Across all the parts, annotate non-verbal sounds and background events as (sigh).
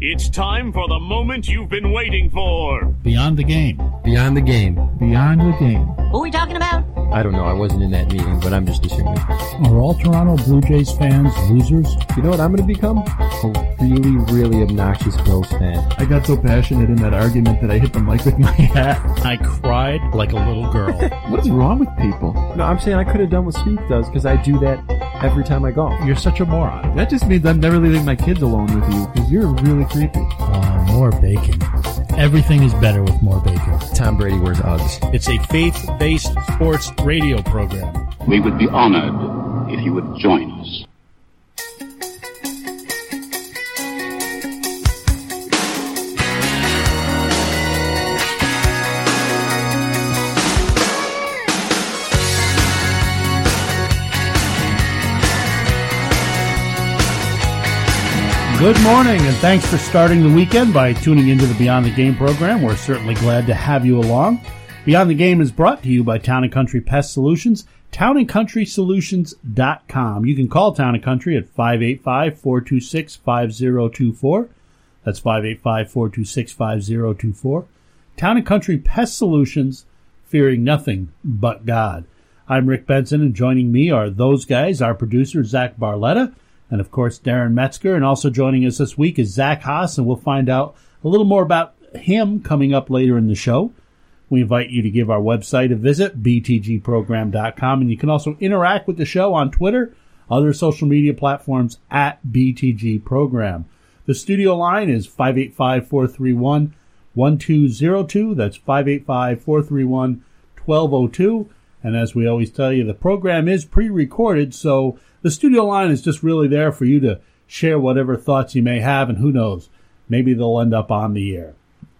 It's time for the moment you've been waiting for. Beyond the game. Beyond the game. Beyond the game. Who are we talking about? I don't know. I wasn't in that meeting, but I'm just assuming. Are all Toronto Blue Jays fans losers? You know what I'm going to become? A really, really obnoxious Bills fan. I got so passionate in that argument that I hit the mic with my hat. I cried like a little girl. (laughs) what is wrong with people? No, I'm saying I could have done what Steve does because I do that every time I golf. You're such a moron. That just means I'm never leaving my kids alone with you because you're really creepy. Oh, more bacon. Everything is better with more bacon. Tom Brady wears Uggs. It's a faith-based sports radio program. We would be honored if you would join us. Good morning, and thanks for starting the weekend by tuning into the Beyond the Game program. We're certainly glad to have you along. Beyond the Game is brought to you by Town & Country Pest Solutions, townandcountrysolutions.com. You can call Town & Country at 585-426-5024. That's 585-426-5024. Town & Country Pest Solutions, fearing nothing but God. I'm Rick Benson, and joining me are those guys, our producer, Zach Barletta, and of course, Darren Metzger. And also joining us this week is Zach Haas, and we'll find out a little more about him coming up later in the show. We invite you to give our website a visit, btgprogram.com, and you can also interact with the show on Twitter, other social media platforms at BTG Program. The studio line is 585 431 1202. That's 585 431 1202. And as we always tell you, the program is pre recorded, so the studio line is just really there for you to share whatever thoughts you may have, and who knows, maybe they'll end up on the air.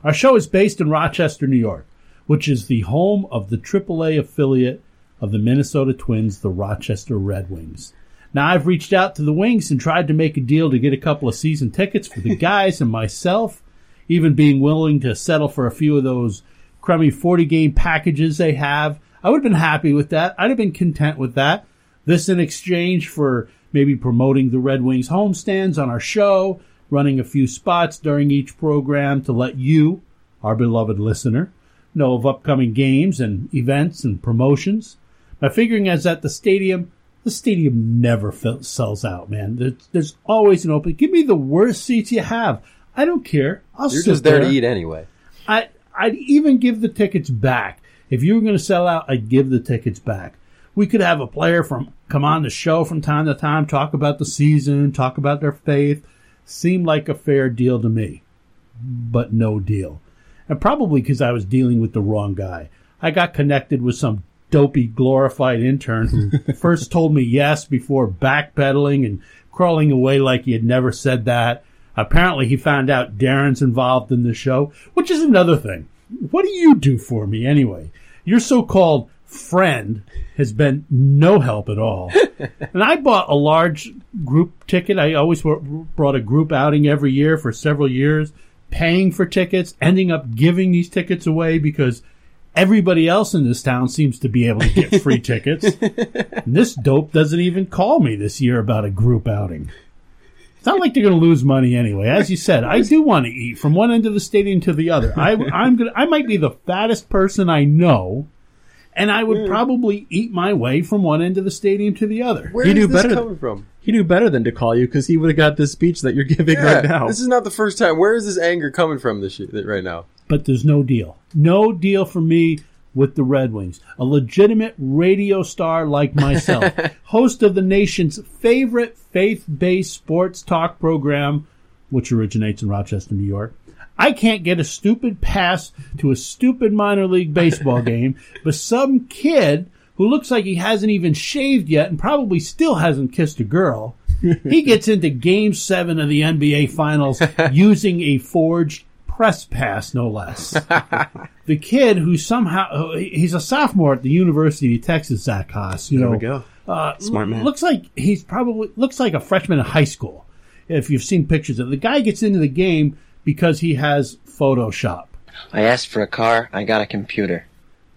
Our show is based in Rochester, New York, which is the home of the AAA affiliate of the Minnesota Twins, the Rochester Red Wings. Now, I've reached out to the Wings and tried to make a deal to get a couple of season tickets for the guys and myself, even being willing to settle for a few of those crummy 40 game packages they have. I would have been happy with that. I'd have been content with that. This in exchange for maybe promoting the Red Wings homestands on our show, running a few spots during each program to let you, our beloved listener, know of upcoming games and events and promotions. My figuring is at the stadium, the stadium never sells out, man. There's, there's, always an open. Give me the worst seats you have. I don't care. I'll You're just there, there to eat anyway. I, I'd even give the tickets back. If you were going to sell out, I'd give the tickets back we could have a player from come on the show from time to time, talk about the season, talk about their faith. Seemed like a fair deal to me, but no deal. And probably because I was dealing with the wrong guy. I got connected with some dopey glorified intern who (laughs) first told me yes before backpedaling and crawling away like he had never said that. Apparently he found out Darren's involved in the show, which is another thing. What do you do for me anyway? Your so-called friend has been no help at all. (laughs) and I bought a large group ticket. I always brought a group outing every year for several years, paying for tickets, ending up giving these tickets away because everybody else in this town seems to be able to get free (laughs) tickets. And this dope doesn't even call me this year about a group outing. It's not like they're going to lose money anyway. As you said, I do want to eat from one end of the stadium to the other. I, I'm gonna, I might be the fattest person I know and I would mm. probably eat my way from one end of the stadium to the other. Where he knew better coming from? He knew better than to call you because he would have got this speech that you're giving yeah, right now. This is not the first time. Where is this anger coming from this right now? But there's no deal. No deal for me with the Red Wings. A legitimate radio star like myself, (laughs) host of the nation's favorite faith-based sports talk program, which originates in Rochester, New York. I can't get a stupid pass to a stupid minor league baseball (laughs) game, but some kid who looks like he hasn't even shaved yet and probably still hasn't kissed a girl, he gets (laughs) into game seven of the NBA finals using a forged press pass, no less. (laughs) the kid who somehow, he's a sophomore at the University of Texas, Zach Haas, you there know. we go. Uh, Smart man. Looks like he's probably, looks like a freshman in high school. If you've seen pictures of it. The guy gets into the game because he has Photoshop. I asked for a car, I got a computer.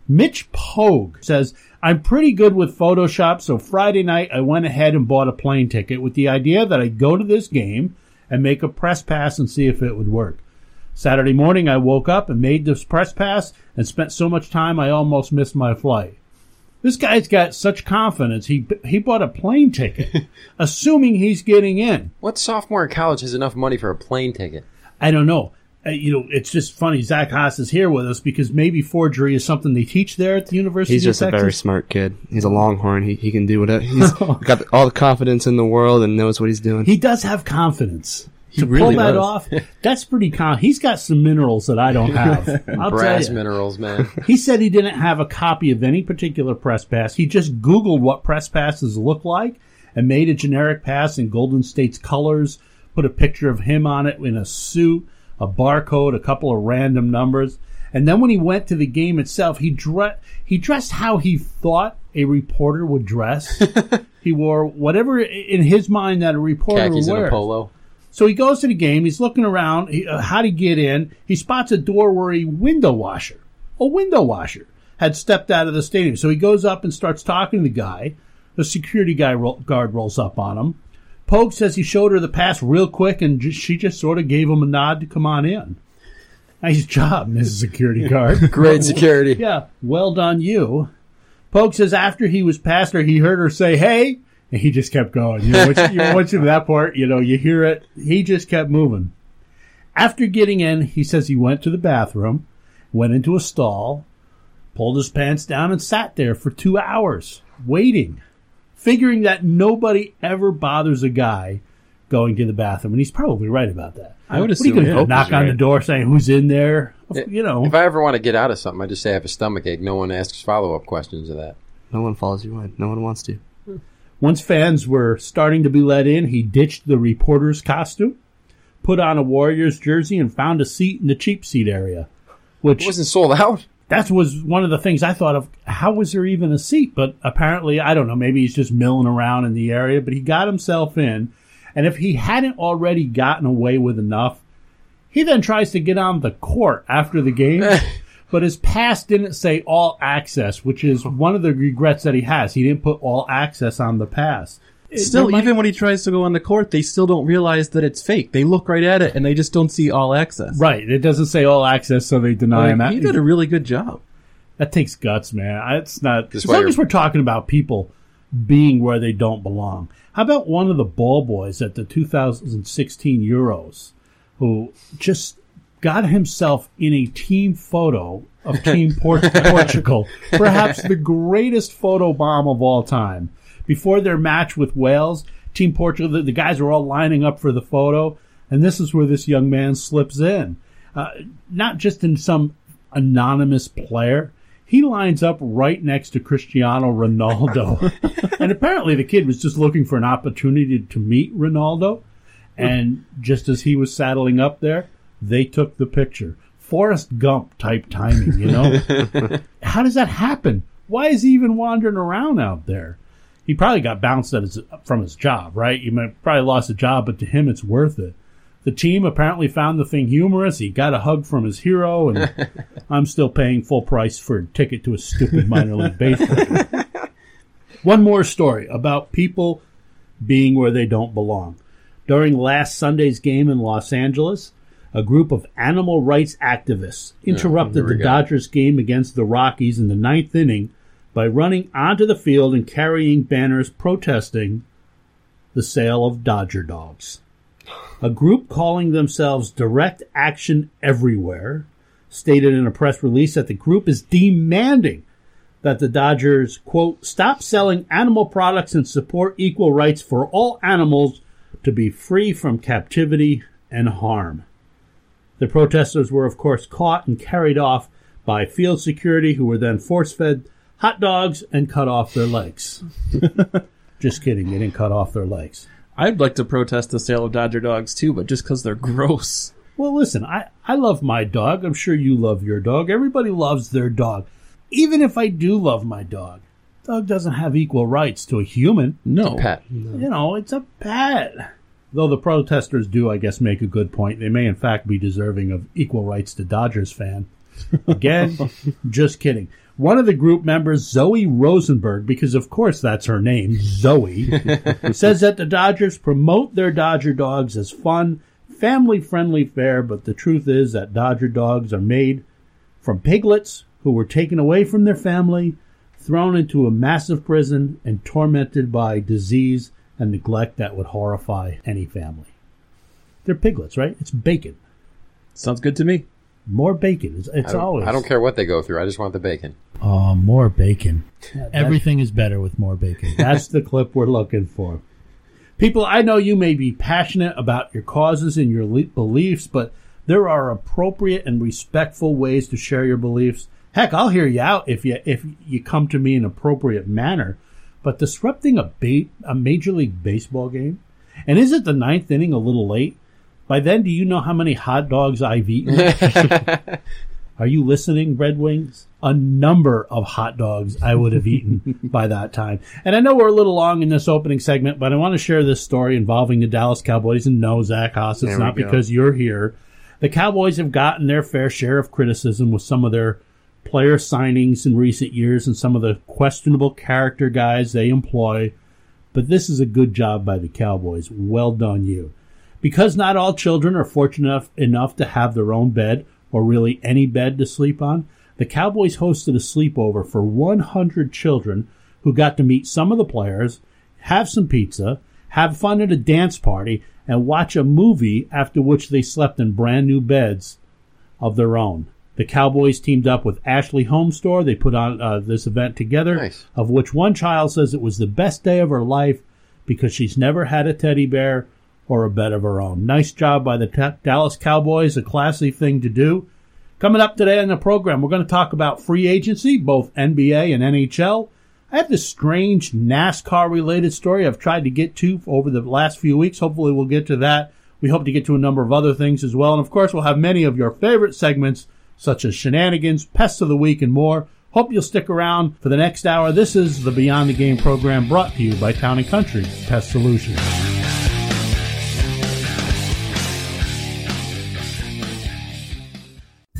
Mitch Pogue says, I'm pretty good with Photoshop, so Friday night I went ahead and bought a plane ticket with the idea that I'd go to this game and make a press pass and see if it would work. Saturday morning, I woke up and made this press pass and spent so much time I almost missed my flight. This guy's got such confidence. He he bought a plane ticket, (laughs) assuming he's getting in. What sophomore in college has enough money for a plane ticket? I don't know. Uh, you know, it's just funny. Zach Haas is here with us because maybe forgery is something they teach there at the University. He's of just a very smart kid. He's a Longhorn. He he can do whatever. He's (laughs) got all the confidence in the world and knows what he's doing. He does have confidence. To really pull that does. off, that's pretty con. He's got some minerals that I don't have. (laughs) I'll Brass tell you. minerals, man. (laughs) He said he didn't have a copy of any particular press pass. He just Googled what press passes look like and made a generic pass in Golden State's colors, put a picture of him on it in a suit, a barcode, a couple of random numbers. And then when he went to the game itself, he dre- he dressed how he thought a reporter would dress. (laughs) he wore whatever in his mind that a reporter Khakis would and wear. a polo. So he goes to the game. He's looking around. He, uh, how to get in? He spots a door where a window washer, a window washer, had stepped out of the stadium. So he goes up and starts talking to the guy. The security guy ro- guard rolls up on him. Pogue says he showed her the pass real quick, and ju- she just sort of gave him a nod to come on in. Nice job, Mrs. Security Guard. (laughs) Great security. Yeah, well done, you. Pogue says after he was past her, he heard her say, "Hey," and he just kept going. You know, once, you once you're that part, you know, you hear it. He just kept moving. After getting in, he says he went to the bathroom, went into a stall, pulled his pants down, and sat there for two hours waiting, figuring that nobody ever bothers a guy going to the bathroom, and he's probably right about that. I would What are you assume. going to Knock on the door saying who's in there? Yeah. You know, If I ever want to get out of something, I just say I have a stomach ache. No one asks follow up questions of that. no one follows you in. No one wants to. Hmm. Once fans were starting to be let in, he ditched the reporter's costume, put on a Warriors jersey, and found a seat in the cheap seat area. Which It wasn't sold out. that was one of the things I thought of. How was there even a seat? But apparently, I don't know. Maybe he's just milling around in the area. But he got himself in, and if he hadn't already gotten away with enough, he then tries to get on the court after the game. (laughs) but his pass didn't say all access, which is (laughs) one of the regrets that he has. He didn't put all access on the pass. Still, might- even when he tries to go on the court, they still don't realize that it's fake. They look right at it and they just don't see all access. Right. It doesn't say all access, so they deny Like, him. he did a really good job. that takes guts, man. It's not. Just as long as we're talking about people being where they don't belong. How about one of the ball boys at the 2016 Euros who just got himself in a team photo of Team (laughs) Port- Portugal, perhaps the greatest photo bomb of all time. Before their match with Wales, Team Portugal, the, the guys were all lining up for the photo, and this is where this young man slips in. Uh, not just in some anonymous player. He lines up right next to Cristiano Ronaldo. (laughs) and apparently the kid was just looking for an opportunity to meet Ronaldo. And just as he was saddling up there, they took the picture. Forrest Gump type timing, you know? (laughs) How does that happen? Why is he even wandering around out there? He probably got bounced at his, from his job, right? He might, probably lost a job, but to him it's worth it. The team apparently found the thing humorous. He got a hug from his hero, and (laughs) I'm still paying full price for a ticket to a stupid minor league baseball. One more story about people being where they don't belong. During last Sunday's game in Los Angeles, a group of animal rights activists interrupted the. Dodgers game against the Rockies in the ninth inning by running onto the field and carrying banners protesting the sale of Dodger dogs. A group calling themselves Direct Action Everywhere stated in a press release that the group is demanding that the Dodgers, quote, stop selling animal products and support equal rights for all animals to be free from captivity and harm. The protesters were, of course, caught and carried off by field security, who were then force fed hot dogs and cut off their legs. (laughs) Just kidding, they didn't cut off their legs. I'd like to protest the sale of Dodger dogs too, but just because they're gross. Well, listen, I, I love my dog. I'm sure you love your dog. Everybody loves their dog. Even if I do love my dog, dog doesn't have equal rights to a human. No. Pet. You know, it's a pet. Though the protesters do, I guess, make a good point. They may, in fact, be deserving of equal rights to Dodgers fan. Again, (laughs) just kidding. One of the group members, Zoe Rosenberg, because of course that's her name, Zoe, (laughs) says that the Dodgers promote their Dodger dogs as fun, family friendly fare, but the truth is that Dodger dogs are made from piglets who were taken away from their family, thrown into a massive prison, and tormented by disease and neglect that would horrify any family. They're piglets, right? It's bacon. Sounds good to me. More bacon. It's, it's I don't, always. I don't care what they go through. I just want the bacon. Oh, more bacon. Everything is better with more bacon. (laughs) That's the clip we're looking for. People, I know you may be passionate about your causes and your le- beliefs, but there are appropriate and respectful ways to share your beliefs. Heck, I'll hear you out if you if you come to me in appropriate manner. But disrupting a ba- a major league baseball game, and is it the ninth inning a little late? By then, do you know how many hot dogs I've eaten? (laughs) Are you listening, Red Wings? A number of hot dogs I would have eaten (laughs) by that time. And I know we're a little long in this opening segment, but I want to share this story involving the Dallas Cowboys. And no, Zach Haas, it's not go. because you're here. The Cowboys have gotten their fair share of criticism with some of their player signings in recent years and some of the questionable character guys they employ. But this is a good job by the Cowboys. Well done, you. Because not all children are fortunate enough, to have their own bed or really any bed to sleep on, the Cowboys hosted a sleepover for 100 children who got to meet some of the players, have some pizza, have fun at a dance party, and watch a movie after which they slept in brand new beds of their own. The Cowboys teamed up with Ashley Home Store. They put on uh, this event together, Nice. of which one child says it was the best day of her life because she's never had a teddy bear or a bed of her own. Nice job by the Ta- Dallas Cowboys, a classy thing to do. Coming up today on the program, we're going to talk about free agency, both NBA and NHL. I have this strange NASCAR related story I've tried to get to over the last few weeks. Hopefully, we'll get to that. We hope to get to a number of other things as well. And of course, we'll have many of your favorite segments, such as shenanigans, pests of the week, and more. Hope you'll stick around for the next hour. This is the Beyond the Game program brought to you by Town and Country Pest Solutions.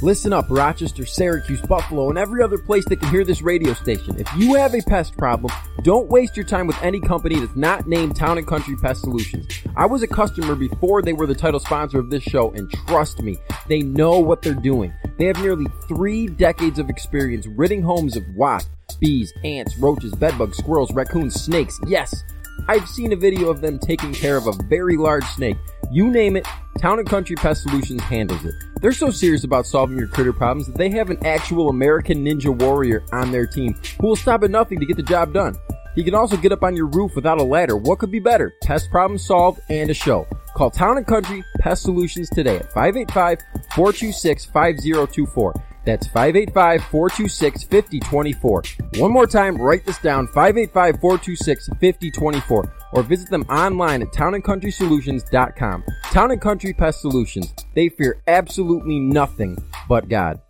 Listen up, Rochester, Syracuse, Buffalo, and every other place that can hear this radio station. If you have a pest problem, don't waste your time with any company that's not named Town and Country Pest Solutions. I was a customer before they were the title sponsor of this show, and trust me, they know what they're doing. They have nearly three decades of experience ridding homes of wasps, bees, ants, roaches, bedbugs, squirrels, raccoons, snakes. Yes, I've seen a video of them taking care of a very large snake. You name it, Town and Country Pest Solutions handles it. They're so serious about solving your critter problems that they have an actual American Ninja Warrior on their team who will stop at nothing to get the job done. He can also get up on your roof without a ladder. What could be better? Pest problem solved and a show. Call Town and Country Pest Solutions today at 585-426-5024. That's 585-426-5024. One more time, write this down, 585-426-5024. Or visit them online at townandcountrysolutions.com. Town and Country Pest Solutions. They fear absolutely nothing but God.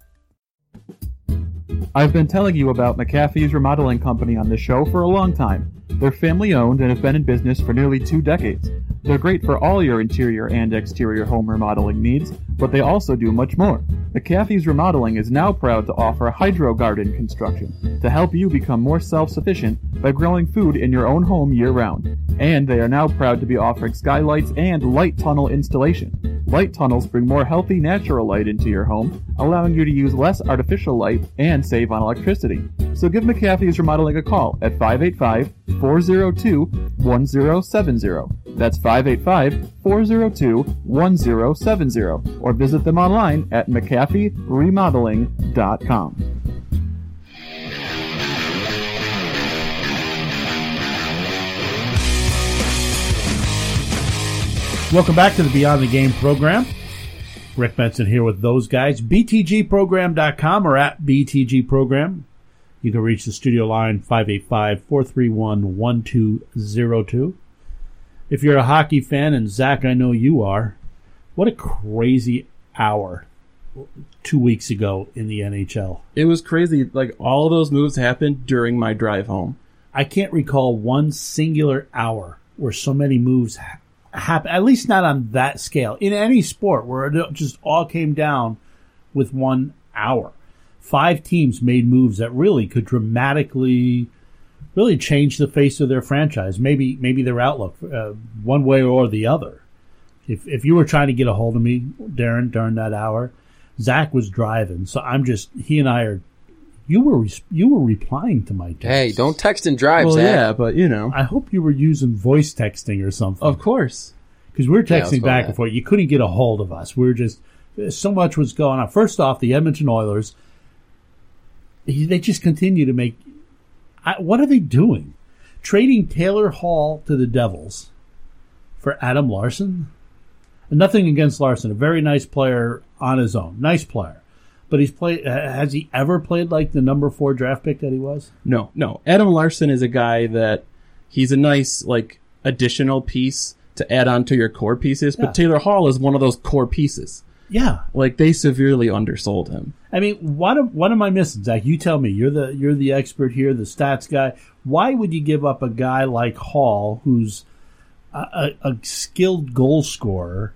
I've been telling you about McAfee's Remodeling Company on this show for a long time. They're family owned and have been in business for nearly two decades. They're great for all your interior and exterior home remodeling needs, but they also do much more. McAfee's Remodeling is now proud to offer hydro garden construction to help you become more self-sufficient by growing food in your own home year-round. And they are now proud to be offering skylights and light tunnel installation. Light tunnels bring more healthy natural light into your home, allowing you to use less artificial light and save on electricity. So give McAfee's Remodeling a call at 585-402-1070. That's 585-402-1070 or visit them online at mcafeeremodeling.com. Welcome back to the Beyond the Game program. Rick Benson here with those guys. BTGprogram.com or at BTG Program. You can reach the studio line 585 431 1202. If you're a hockey fan, and Zach, I know you are, what a crazy hour two weeks ago in the NHL. It was crazy. Like all of those moves happened during my drive home. I can't recall one singular hour where so many moves ha- happen, at least not on that scale, in any sport where it just all came down with one hour. five teams made moves that really could dramatically, really change the face of their franchise. Maybe maybe their outlook, uh, one way or the other. If if you were trying to get a hold of me, Darren, during that hour, Zach was driving, so I'm just he and I are. You were res- you were replying to my text. Hey, don't text and drive, Well, Zach. yeah, but you know, I hope you were using voice texting or something. of course. because we were texting go back and forth. You couldn't get a hold of us. We were just so much was going on. First off, the Edmonton Oilers, they just continue to make. I, what are they doing? Trading Taylor Hall to the Devils for Adam Larsson. And nothing against Larsson, a very nice player on his own, nice player. But he's played. Uh, has he ever played like the number four draft pick that he was? No, no. Adam Larsson is a guy that he's a nice like additional piece to add on to your core pieces, Yeah. but Taylor Hall is one of those core pieces. Yeah, Like they severely undersold him. I mean, what am, what am I missing, Zach? You tell me. You're the you're the expert here, the stats guy. Why would you give up a guy like Hall, who's a, a, a skilled goal scorer,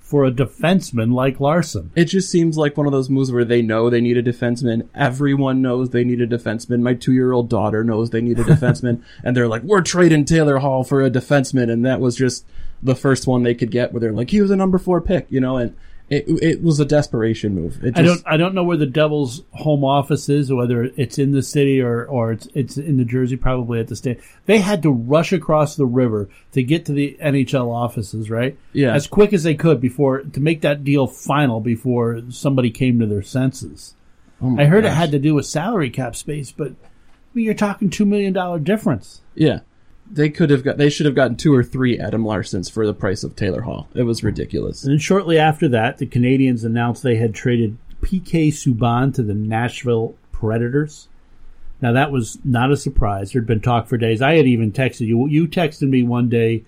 for a defenseman like Larsson? It just seems like one of those moves where they know they need a defenseman. Everyone knows they need a defenseman. My two year old daughter knows they need a (laughs) defenseman. and they're like, we're trading Taylor Hall for a defenseman. And that was just the first one they could get where they're like, he was a number four pick, you know, and it, it was a desperation move. It just, I don't I don't know where the Devils' home office is, or whether it's in the city or or it's it's in New Jersey, probably at the state. They had to rush across the river to get to the NHL offices, right? Yeah. as quick as they could before to make that deal final before somebody came to their senses. Oh I heard it had to do with salary cap space, but I mean, you're talking two million dollar difference. Yeah. They could have got, they should have gotten two or three Adam Larssons for the price of Taylor Hall. It was ridiculous. And shortly after that, the Canadiens announced they had traded PK Subban to the Nashville Predators. Now that was not a surprise. There'd been talk for days. I had even texted you. You texted me one day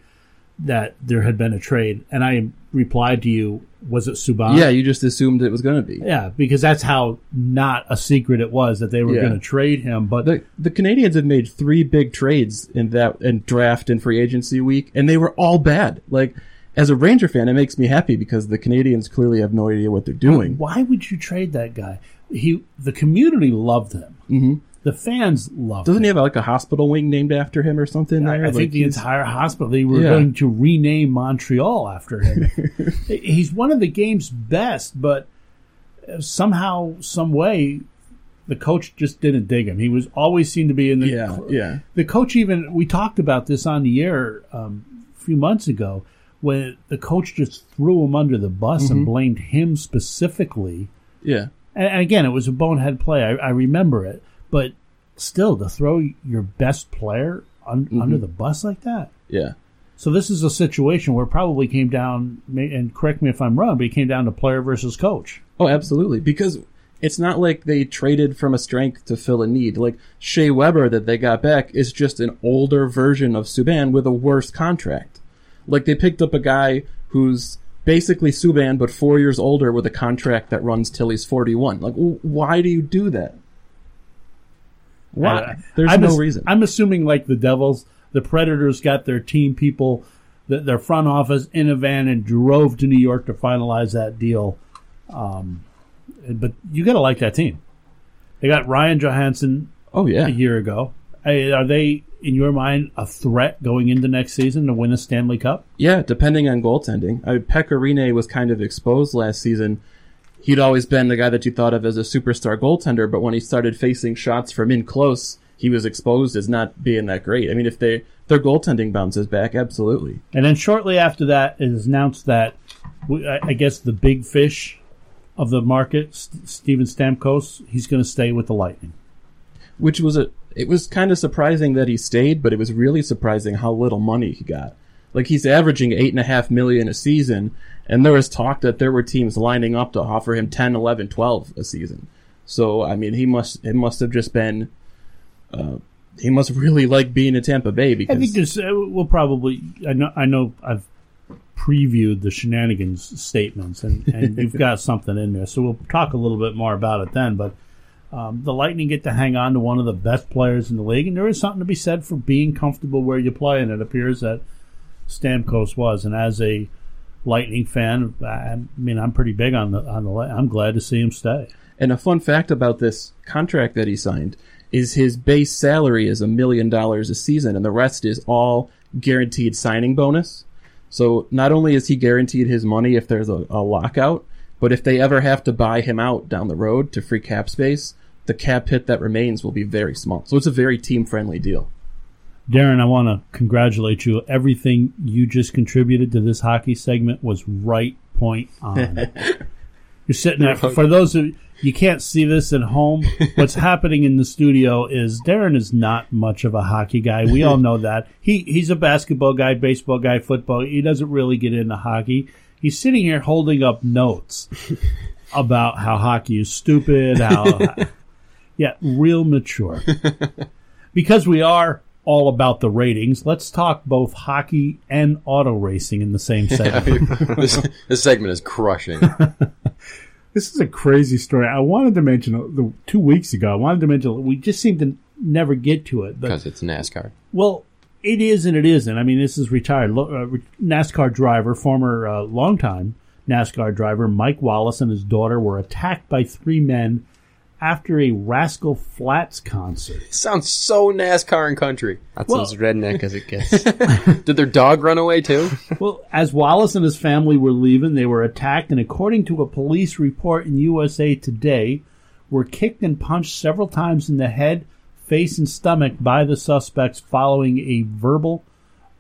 that there had been a trade, and I replied to you, "Was it Subban?" Yeah, you just assumed it was going to be. yeah, because that's how not a secret it was that they were Yeah. going to trade him. But The the Canadiens had made three big trades in that in draft and free agency week, and they were all bad. Like as a Ranger fan, it makes me happy because the Canadiens clearly have no idea what they're doing. why would you trade that guy? He, the community loved him. Mm-hmm. The fans love. Doesn't him. he have like a hospital wing named after him or something? I, there? I Like, think the he's- entire hospital they were Yeah. going to rename Montreal after him. (laughs) He's one of the game's best, but somehow, some way, the coach just didn't dig him. He was always seemed to be in the. Yeah, yeah. The coach even we talked about this on the air um, a few months ago when the coach just threw him under the bus and blamed him specifically. yeah. And, and again, it was a bonehead play. I, I remember it, but still, to throw your best player un, mm-hmm. under the bus like that. Yeah. So this is a situation where it probably came down, and correct me if I'm wrong, but it came down to player versus coach. Oh, absolutely. Because it's not like they traded from a strength to fill a need. Like Shea Weber that they got back is just an older version of Subban with a worse contract. Like they picked up a guy who's basically Subban but four years older with a contract that runs till he's 41. Like, why do you do that? Why? Uh, There's I'm no ass- reason. I'm assuming like the Devils, the Predators got their team people, th- their front office in a van and drove to New York to finalize that deal. Um, but you got to like that team. They got Ryan Johansen oh yeah. a year ago. Hey, Are they, in your mind, a threat going into next season to win a Stanley Cup? Yeah, depending on goaltending. I mean, Pekka Rinne was kind of exposed last season. He'd always been the guy that you thought of as a superstar goaltender, but when he started facing shots from in close, he was exposed as not being that great. I mean, if they their goaltending bounces back, absolutely. And then shortly after that, it is announced that we- I I guess the big fish of the market, Steven Stamkos, he's going to stay with the Lightning. Which was a it was kind of surprising that he stayed, but it was really surprising how little money he got. Like he's averaging eight and a half million a season, and there was talk that there were teams lining up to offer him 10, 11, 12 a season. So I mean, he must it must have just been. Uh, he must really like being in Tampa Bay because I think there's, uh, we'll probably, I know, I know I've previewed the shenanigans statements and, and (laughs) you've got something in there. So we'll talk a little bit more about it then. But um, the Lightning get to hang on to one of the best players in the league. And there is something to be said for being comfortable where you play. And it appears that Stamkos was. And as a Lightning fan. I mean, I'm pretty big on the on the. I'm glad to see him stay. And a fun fact about this contract that he signed is his base salary is a million dollars a season, and the rest is all guaranteed signing bonus. So not only is he guaranteed his money if there's a, a lockout, but if they ever have to buy him out down the road to free cap space, the cap hit that remains will be very small. So it's a very team friendly deal. Darren, I want to congratulate you. Everything you just contributed to this hockey segment was right point on. (laughs) You're sitting there. For those of you can't see this at home, (laughs) what's happening in the studio is Darren is not much of a hockey guy. We all know that. He he's a basketball guy, baseball guy, football. He doesn't really get into hockey. He's sitting here holding up notes (laughs) about how hockey is stupid. How yeah, real mature. Because we are all about the ratings, let's talk both hockey and auto racing in the same segment. (laughs) this, this segment is crushing. (laughs) This is a crazy story. I wanted to mention the two weeks ago. I wanted to mention we just seem to never get to it. Because it's NASCAR. well, it is and it isn't. I mean, this is retired uh, NASCAR driver, former uh, longtime NASCAR driver Mike Wallace and his daughter were attacked by three men after a Rascal Flatts concert. (laughs) Sounds so NASCAR and country. That's Well- as redneck as it gets. (laughs) (laughs) Did their dog run away too? Well, as Wallace and his family were leaving, they were attacked, and according to a police report in USA Today, were kicked and punched several times in the head, face, and stomach by the suspects following a verbal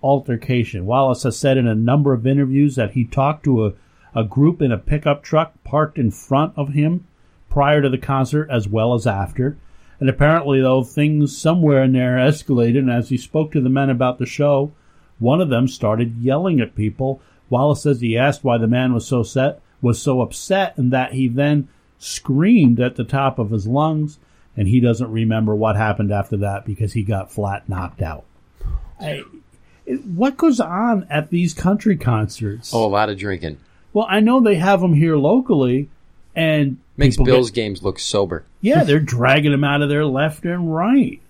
altercation. Wallace has said in a number of interviews that he talked to a, a group in a pickup truck parked in front of him prior to the concert as well as after. And apparently, though, things somewhere in there escalated, and as he spoke to the men about the show, one of them started yelling at people. Wallace says he asked why the man was so set was so upset and that he then screamed at the top of his lungs and he doesn't remember what happened after that because he got flat knocked out. I, what goes on at these country concerts? Oh, a lot of drinking. Well, I know they have them here locally and Makes people get- Bills games look sober. yeah, they're dragging him out of there left and right.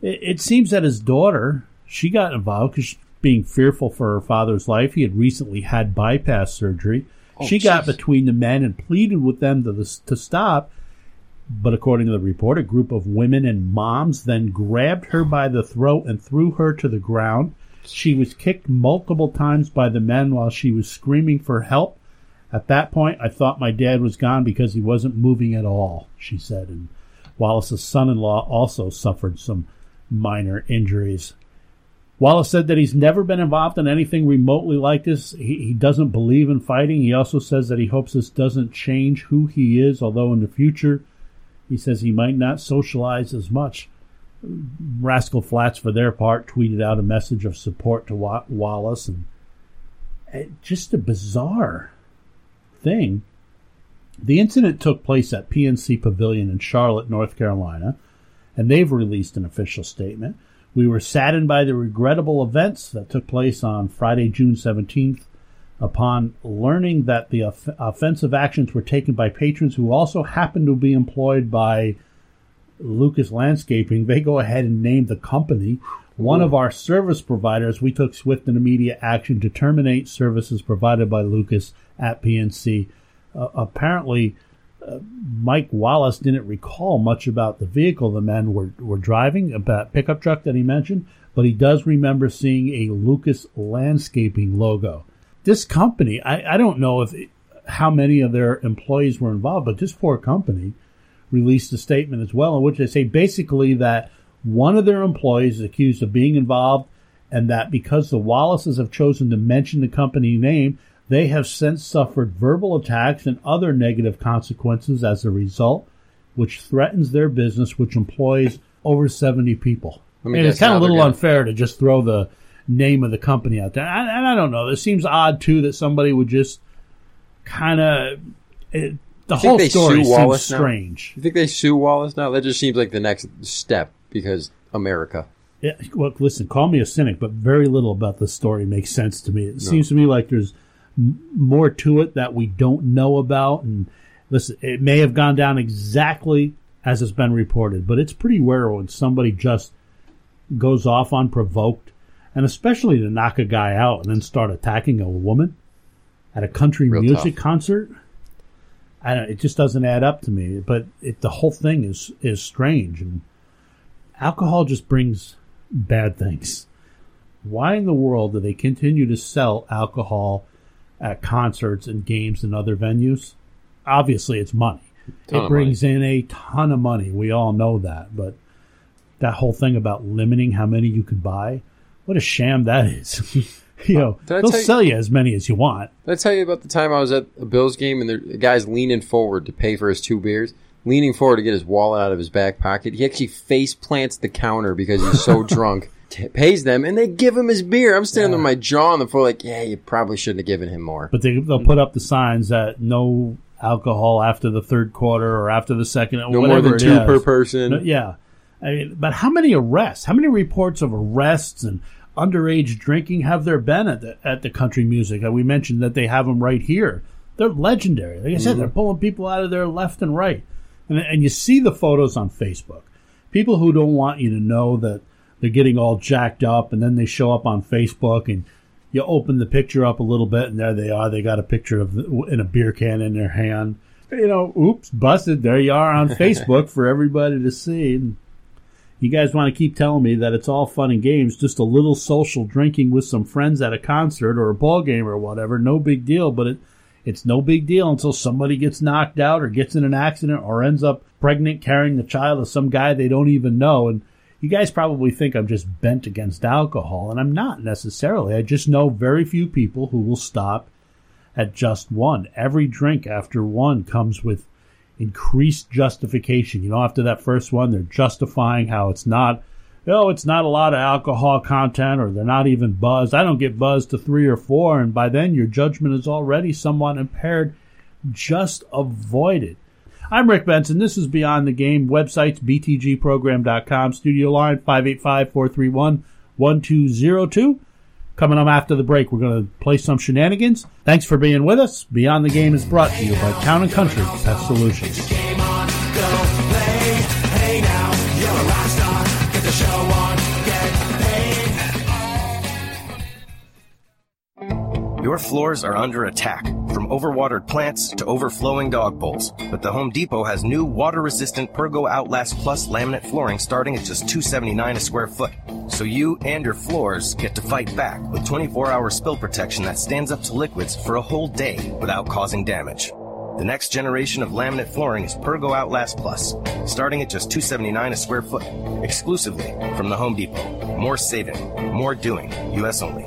It, it seems that his daughter, she got involved because being fearful for her father's life. He had recently had bypass surgery. Oh, she got between the men and pleaded with them to, to stop. But according to the report, a group of women and moms then grabbed her by the throat and threw her to the ground. She was kicked multiple times by the men while she was screaming for help. At that point, I thought my dad was gone because he wasn't moving at all, she said. And Wallace's son in law also suffered some minor injuries. Wallace said that he's never been involved in anything remotely like this. He, he doesn't believe in fighting. He also says that he hopes this doesn't change who he is, although in the future he says he might not socialize as much. Rascal Flatts, for their part, tweeted out a message of support to Wallace, and uh, just a bizarre thing. The incident took place at PNC Pavilion in Charlotte, North Carolina, and they've released an official statement. We were saddened by the regrettable events that took place on Friday, June 17th. Upon learning that the off- offensive actions were taken by patrons who also happened to be employed by Lucas Landscaping, they go ahead and name the company. One of our service providers, we took swift and immediate action to terminate services provided by Lucas at PNC. Uh, apparently, uh, Mike Wallace didn't recall much about the vehicle the men were, were driving, about pickup truck that he mentioned, but he does remember seeing a Lucas Landscaping logo. This company, I, I don't know if how many of their employees were involved, but this poor company released a statement as well in which they say basically that one of their employees is accused of being involved and that because the Wallaces have chosen to mention the company name, they have since suffered verbal attacks and other negative consequences as a result, which threatens their business, which employs over 70 people. And it's kind of a little gonna- unfair to just throw the name of the company out there. And, and I don't know. It seems odd, too, that somebody would just kind of. The whole story seems Wallace now? strange. You think they sue Wallace now? That just seems like the next step because America. Yeah, well, listen, call me a cynic, but very little about this story makes sense to me. It seems to me like there's m- more to it that we don't know about. And listen, it may have gone down exactly as it's been reported, but it's pretty rare when somebody just goes off unprovoked, and especially to knock a guy out and then start attacking a woman. at a country Real music tough. concert. I don't. It just doesn't add up to me. But it, the whole thing is is strange, and alcohol just brings bad things. Why in the world do they continue to sell alcohol at concerts and games and other venues? Obviously, it's money. It brings in a ton of money. We all know that. But that whole thing about limiting how many you can buy, what a sham that is. (laughs) you know, they'll you- sell you as many as you want. Did I tell you about the time I was at a Bills game and the guy's leaning forward to pay for his two beers? Leaning forward to get his wallet out of his back pocket. He actually face plants the counter because he's so (laughs) drunk. T- pays them and they give him his beer. I'm standing with my jaw on the floor like, yeah, you probably shouldn't have given him more. But they, they'll put up the signs that no alcohol after the third quarter or after the second. No more than two is. per person. No, yeah. I mean, but how many arrests? How many reports of arrests and underage drinking have there been at the at the country music? Uh, We mentioned that they have them right here. They're legendary. Like I said, Mhm. they're pulling people out of there left and right, and and you see the photos on Facebook. People who don't want you to know that they're getting all jacked up, and then they show up on Facebook and. You open the picture up a little bit, and there they are. They got a picture of in a beer can in their hand. You know, oops, busted. There you are on Facebook for everybody to see. And you guys want to keep telling me that it's all fun and games, just a little social drinking with some friends at a concert or a ball game or whatever. No big deal, but it, it's no big deal until somebody gets knocked out or gets in an accident or ends up pregnant carrying the child of some guy they don't even know. And you guys probably think I'm just bent against alcohol, and I'm not necessarily. I just know very few people who will stop at just one. Every drink after one comes with increased justification. You know, after that first one, they're justifying how it's not, oh, it's not a lot of alcohol content or they're not even buzzed. I don't get buzzed to three or four. And by then, your judgment is already somewhat impaired. Just avoid it. I'm Rick Benson. This is Beyond the Game. Websites, btgprogram.com. Studio line, 585-431-1202. Coming up after the break, we're going to play some shenanigans. Thanks for being with us. Beyond the Game is brought to you by Town and Country Pest Solutions. Your floors are under attack, from overwatered plants to overflowing dog bowls. But the Home Depot has new water-resistant Pergo Outlast Plus laminate flooring starting at just 279 a square foot. So you and your floors get to fight back with 24-hour spill protection that stands up to liquids for a whole day without causing damage. The next generation of laminate flooring is Pergo Outlast Plus, starting at just 279 a square foot, exclusively from the Home Depot. More saving, more doing, U.S. only.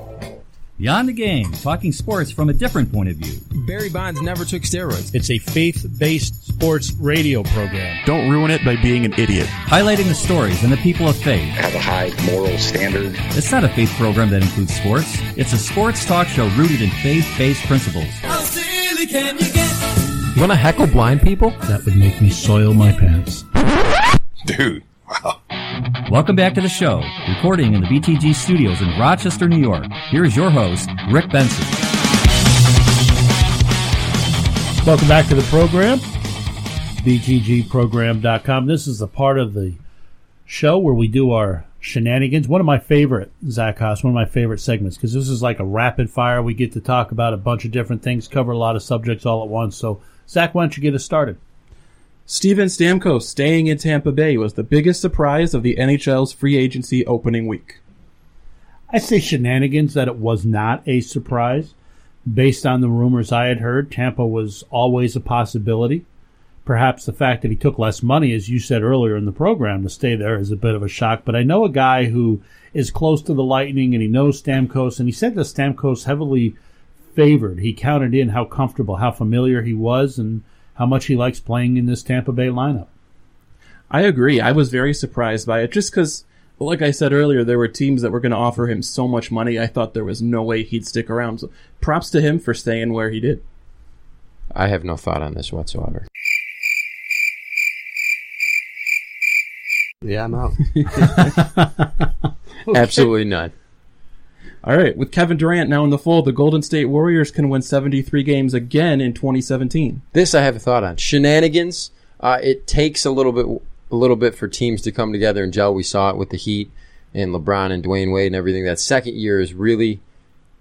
Beyond the Game, talking sports from a different point of view. Barry Bonds never took steroids. It's a faith-based sports radio program. Don't ruin it by being an idiot. Highlighting the stories and the people of faith. Have a high moral standard. It's not a faith program that includes sports. It's a sports talk show rooted in faith-based principles. How silly can you get? You want to heckle blind people? That would make me soil my pants. (laughs) Dude, wow. Welcome back to the show, recording in the BTG studios in Rochester, New York. Here is your host, Rick Benson. Welcome back to the program, btgprogram.com. This is a part of the show where we do our shenanigans. One of my favorite, Zach Haas, one of my favorite segments, because this is like a rapid fire. We get to talk about a bunch of different things, cover a lot of subjects all at once. So, Zach, why don't you get us started? Steven Stamkos staying in Tampa Bay was the biggest surprise of the NHL's free agency opening week. I say shenanigans that it was not a surprise. Based on the rumors I had heard, Tampa was always a possibility. Perhaps the fact that he took less money, as you said earlier in the program, to stay there is a bit of a shock. But I know a guy who is close to the Lightning and he knows Stamkos, and he said that Stamkos heavily favored. He counted in how comfortable, how familiar he was, and how much he likes playing in this Tampa Bay lineup. I agree. I was very surprised by it just because, like I said earlier, there were teams that were going to offer him so much money. I thought there was no way he'd stick around. So props to him for staying where he did. I have no thought on this whatsoever. Yeah, I'm out. (laughs) (laughs) Absolutely none. All right, with Kevin Durant now in the fold, the Golden State Warriors can win 73 games again in 2017. This I have a thought on. Shenanigans. Uh, it takes a little bit, a little bit for teams to come together and gel. We saw it with the Heat and LeBron and Dwyane Wade and everything. That second year is really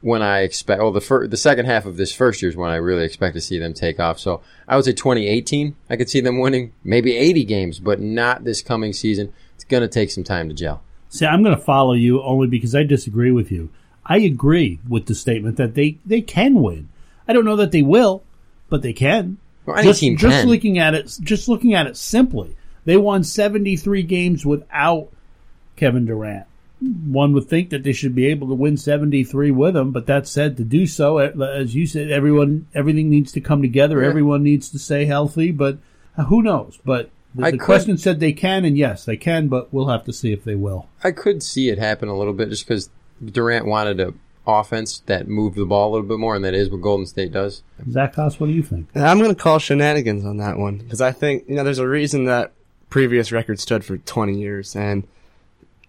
when I expect. Well, the fir- the second half of this first year is when I really expect to see them take off. So I would say 2018. I could see them winning maybe 80 games, but not this coming season. It's going to take some time to gel. See, I'm going to follow you only because I disagree with you. I agree with the statement that they, they can win. I don't know that they will, but they can. Well, any just, team just can. looking at it, just looking at it simply, they won 73 games without Kevin Durant. One would think that they should be able to win 73 with him, but that said, to do so, eh, as you said, everyone, everything needs to come together. Yeah. Everyone needs to stay healthy, but uh, who knows? But the, the question said they can, and yes, they can, but we'll have to see if they will. I could see it happen a little bit just because Durant wanted a offense that moved the ball a little bit more, and that is what Golden State does. Zach Haas, what do you think? And I'm going to call shenanigans on that one because I think you know there's a reason that previous record stood for 20 years, and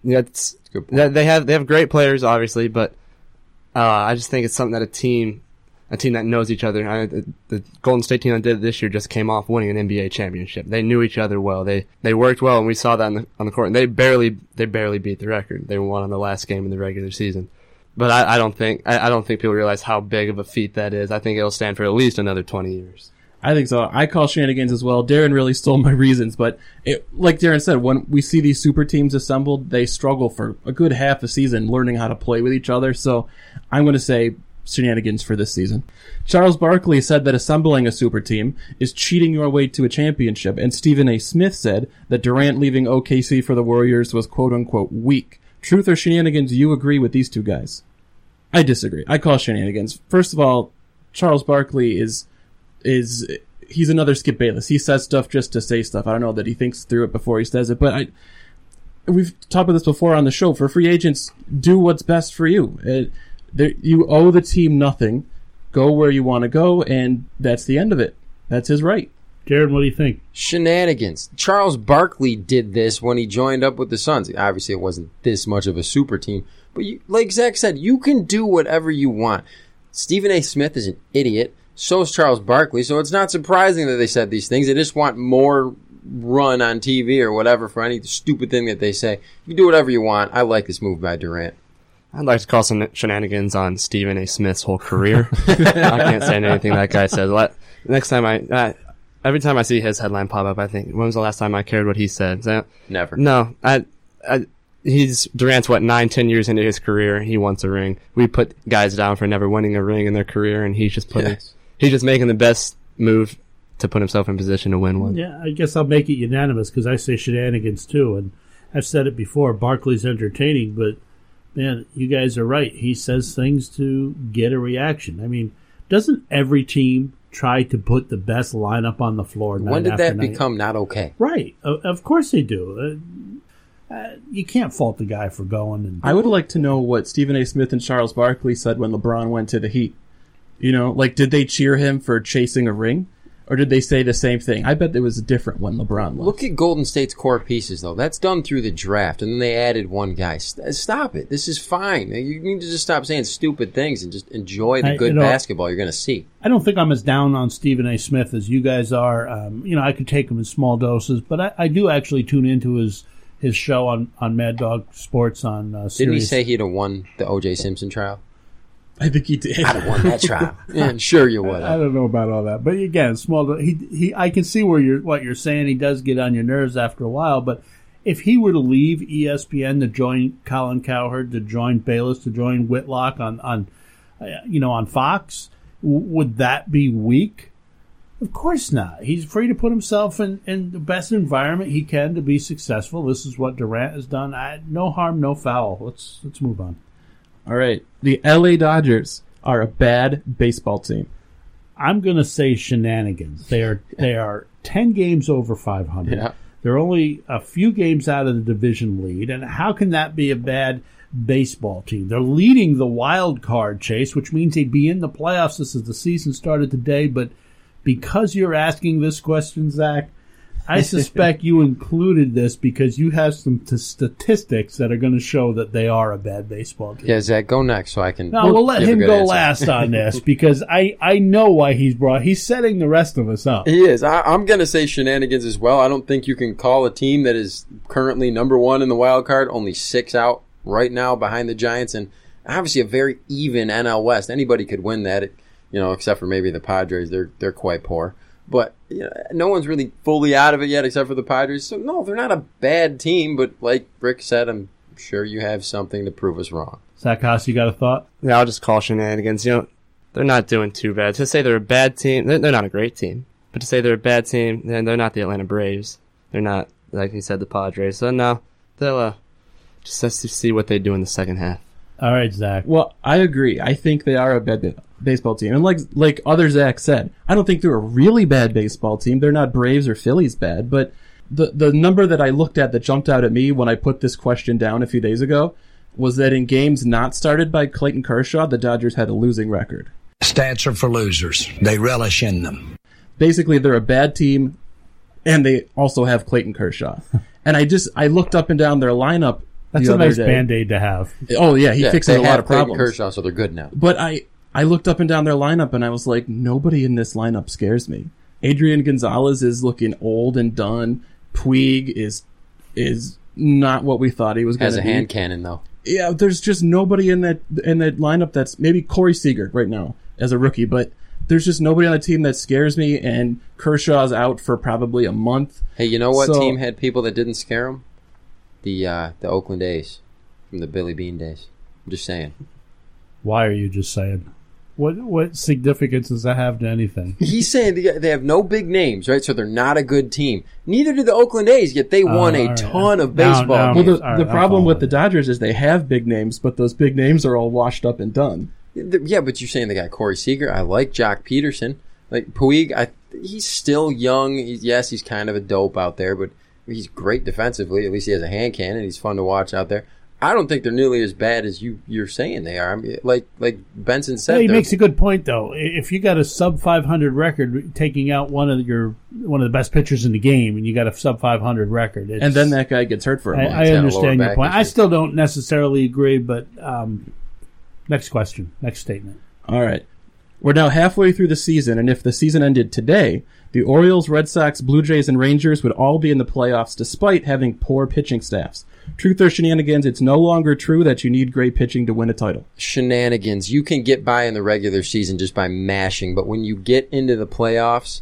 you know, it's Good point. that they have they have great players obviously, but uh, I just think it's something that a team a team that knows each other. I, the, the Golden State team that did it this year just came off winning an NBA championship. They knew each other well. They they worked well, and we saw that on the on the court. And they barely they barely beat the record. They won on the last game in the regular season. But I, I don't think I, I don't think people realize how big of a feat that is. I think it'll stand for at least another 20 years. I think so. I call shenanigans as well. Darren really stole my reasons, but it, like Darren said, when we see these super teams assembled, they struggle for a good half a season learning how to play with each other. So I'm going to say shenanigans for this season. Charles Barkley said that assembling a super team is cheating your way to a championship, and Stephen A. Smith said that Durant leaving OKC for the Warriors was quote unquote weak. Truth or shenanigans, you agree with these two guys? I disagree. I call shenanigans. First of all, Charles Barkley is is he's another Skip Bayless. He says stuff just to say stuff. I don't know that he thinks through it before he says it, but I we've talked about this before on the show. For free agents, do what's best for you. Uh, there, you owe the team nothing. Go where you want to go, and that's the end of it. That's his right. Jared, what do you think? Shenanigans. Charles Barkley did this when he joined up with the Suns. Obviously, it wasn't this much of a super team, but you, like Zach said, you can do whatever you want. Stephen A. Smith is an idiot. So is Charles Barkley. So it's not surprising that they said these things. They just want more run on TV or whatever for any stupid thing that they say. You can do whatever you want. I like this move by Durant. I'd like to call some shenanigans on Stephen A. Smith's whole career. (laughs) I can't stand anything that guy says. Next time I, uh, every time I see his headline pop up, I think, when was the last time I cared what he said? Is that- Never. No, I, I, he's Durant's what nine, ten years into his career. He wants a ring. We put guys down for never winning a ring in their career, and he's just putting, Yes. he's just making the best move to put himself in position to win one. Yeah, I guess I'll make it unanimous because I say shenanigans too, and I've said it before. Barkley's entertaining, but man, you guys are right. He says things to get a reaction. I mean, doesn't every team try to put the best lineup on the floor? When night did after that night? become not okay? right? Of, of course they do. Uh, uh, you can't fault the guy for going and I would like to know what Stephen A. Smith and Charles Barkley said when LeBron went to the Heat. You know, like did they cheer him for chasing a ring, or did they say the same thing? I bet it was a different one LeBron left. Look at Golden State's core pieces, though. That's done through the draft, and then they added one guy. Stop it. This is fine. You need to just stop saying stupid things and just enjoy the I- good you know- basketball you're going to see. I don't think I'm as down on Stephen A. Smith as you guys are. Um, you know, I could take him in small doses, but I, I do actually tune into his his show on, on Mad Dog Sports on uh, Didn't he say he'd have won the O.J. Simpson trial? I think he did. I'd have won that trial. (laughs) yeah, sure you would. I have. don't know about all that, but again, small. He he. I can see where you're what you're saying. He does get on your nerves after a while, but if he were to leave ESPN to join Colin Cowherd, to join Bayless, to join Whitlock on on, uh, you know, on Fox, w- would that be weak? Of course not. He's free to put himself in, in the best environment he can to be successful. This is what Durant has done. I, no harm, no foul. Let's let's move on. All right, the L.A. Dodgers are a bad baseball team. I'm going to say shenanigans. They are they are ten games over 500. Yeah. They're only a few games out of the division lead, and how can that be a bad baseball team? They're leading the wild card chase, which means they'd be in the playoffs. This is the season started today, but because you're asking this question, Zach, I (laughs) suspect you included this because you have some t- statistics that are going to show that they are a bad baseball team. Yeah, Zach, go next so I can. No, we'll let him go answer. last on (laughs) this because I, I know why he's brought. He's setting the rest of us up. He is. I, I'm going to say shenanigans as well. I don't think you can call a team that is currently number one in the wild card, only six out right now behind the Giants, and obviously a very even NL West. Anybody could win that, you know, except for maybe the Padres. They're they're quite poor. But you know, no one's really fully out of it yet, except for the Padres. So no, they're not a bad team. But like Rick said, I'm sure you have something to prove us wrong. Zach Haas, you got a thought? Yeah, I'll just call shenanigans. You know, they're not doing too bad. To say they're a bad team, they're, they're not a great team. But to say they're a bad team, then they're not the Atlanta Braves. They're not, like you said, the Padres. So no, they'll uh, just have to see what they do in the second half. All right, Zach. Well, I agree. I think they are a bad baseball team, and like like other Zach said, I don't think they're a really bad baseball team. They're not Braves or Phillies bad, but the the number that I looked at that jumped out at me when I put this question down a few days ago was that in games not started by Clayton Kershaw, the Dodgers had a losing record. Stats are for losers. They relish in them. Basically, they're a bad team, and they also have Clayton Kershaw. (laughs) and I just I looked up and down their lineup. That's the a nice band aid to have. Oh yeah, he Yeah, fixes a lot have of Clayton problems. Kershaw, so they're good now. But I I looked up and down their lineup and I was like, nobody in this lineup scares me. Adrian Gonzalez is looking old and done. Puig is is not what we thought he was going Has to a hand cannon though. Yeah, there's just nobody in that in that lineup that's maybe Corey Seager right now as a rookie, but there's just nobody on the team that scares me. And Kershaw's out for probably a month. Hey, you know what So- team had people that didn't scare them? The uh, the Oakland A's from the Billy Beane days. I'm just saying. Why are you just saying? What what significance does that have to anything? (laughs) He's saying they, they have no big names, right? So they're not a good team. Neither do the Oakland A's, yet they won Uh, a all right. ton of Now- baseball. now- Well, the, All right, the problem following. with the Dodgers is they have big names, but those big names are all washed up and done. Yeah, but you're saying they got Corey Seager. I like Joc Pederson. Like Puig, I, he's still young. He's, yes, he's kind of a dope out there, but he's great defensively. At least he has a hand cannon. He's fun to watch out there. I don't think they're nearly as bad as you you're saying they are. I mean, like like Benson said, Yeah, he makes a good point though. If you got a sub 500 record, taking out one of your one of the best pitchers in the game, and you got a sub 500 record, it's, And then that guy gets hurt for a I, month. I understand your point. I still don't necessarily agree, but um, next question, next statement. All right. We're now halfway through the season, and if the season ended today, the Orioles, Red Sox, Blue Jays, and Rangers would all be in the playoffs despite having poor pitching staffs. Truth or shenanigans, it's no longer true that you need great pitching to win a title. shenanigans. You can get by in the regular season just by mashing, but when you get into the playoffs,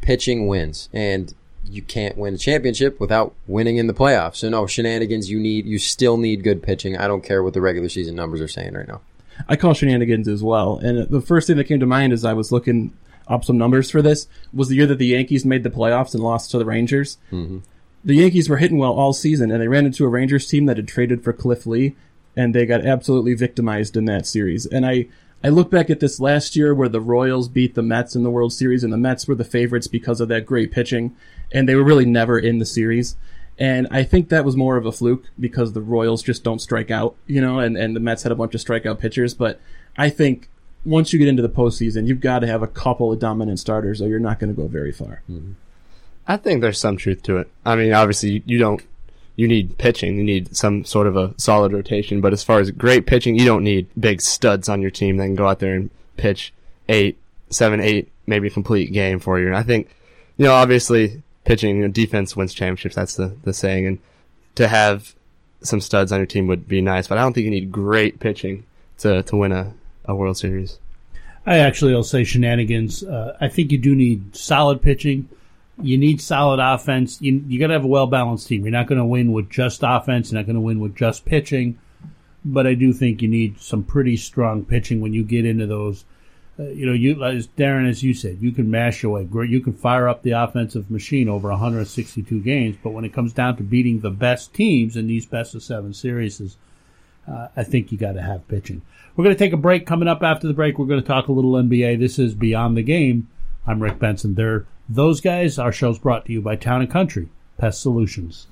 pitching wins, and you can't win a championship without winning in the playoffs. So no shenanigans. You need. You still need good pitching. I don't care what the regular season numbers are saying right now. I call shenanigans as well. And the first thing that came to mind as I was looking up some numbers for this was the year that the Yankees made the playoffs and lost to the Rangers. Mm-hmm. The Yankees were hitting well all season, and they ran into a Rangers team that had traded for Cliff Lee, and they got absolutely victimized in that series. And I, I look back at this last year where the Royals beat the Mets in the World Series, and the Mets were the favorites because of that great pitching, and they were really never in the series. And I think that was more of a fluke because the Royals just don't strike out, you know, and, and the Mets had a bunch of strikeout pitchers. But I think once you get into the postseason, you've got to have a couple of dominant starters or you're not going to go very far. Mm-hmm. I think there's some truth to it. I mean, obviously, you, don't. You need pitching. You need some sort of a solid rotation. But as far as great pitching, you don't need big studs on your team that can go out there and pitch eight, seven, eight, maybe complete game for you. And I think, you know, obviously, pitching, you know, defense wins championships. That's the, the saying. And to have some studs on your team would be nice. But I don't think you need great pitching to, to win a, a World Series. I actually will say shenanigans. Uh, I think you do need solid pitching. You need solid offense. You you got to have a well balanced team. You're not going to win with just offense. You're not going to win with just pitching. But I do think you need some pretty strong pitching when you get into those. Uh, you know, you as Darren, as you said, you can mash away. You can fire up the offensive machine over 162 games. But when it comes down to beating the best teams in these best of seven series, uh, I think you got to have pitching. We're going to take a break. Coming up after the break, we're going to talk a little NBA. This is Beyond the Game. I'm Rick Benson. They're those guys. Our show's brought to you by Town and Country Pest Solutions.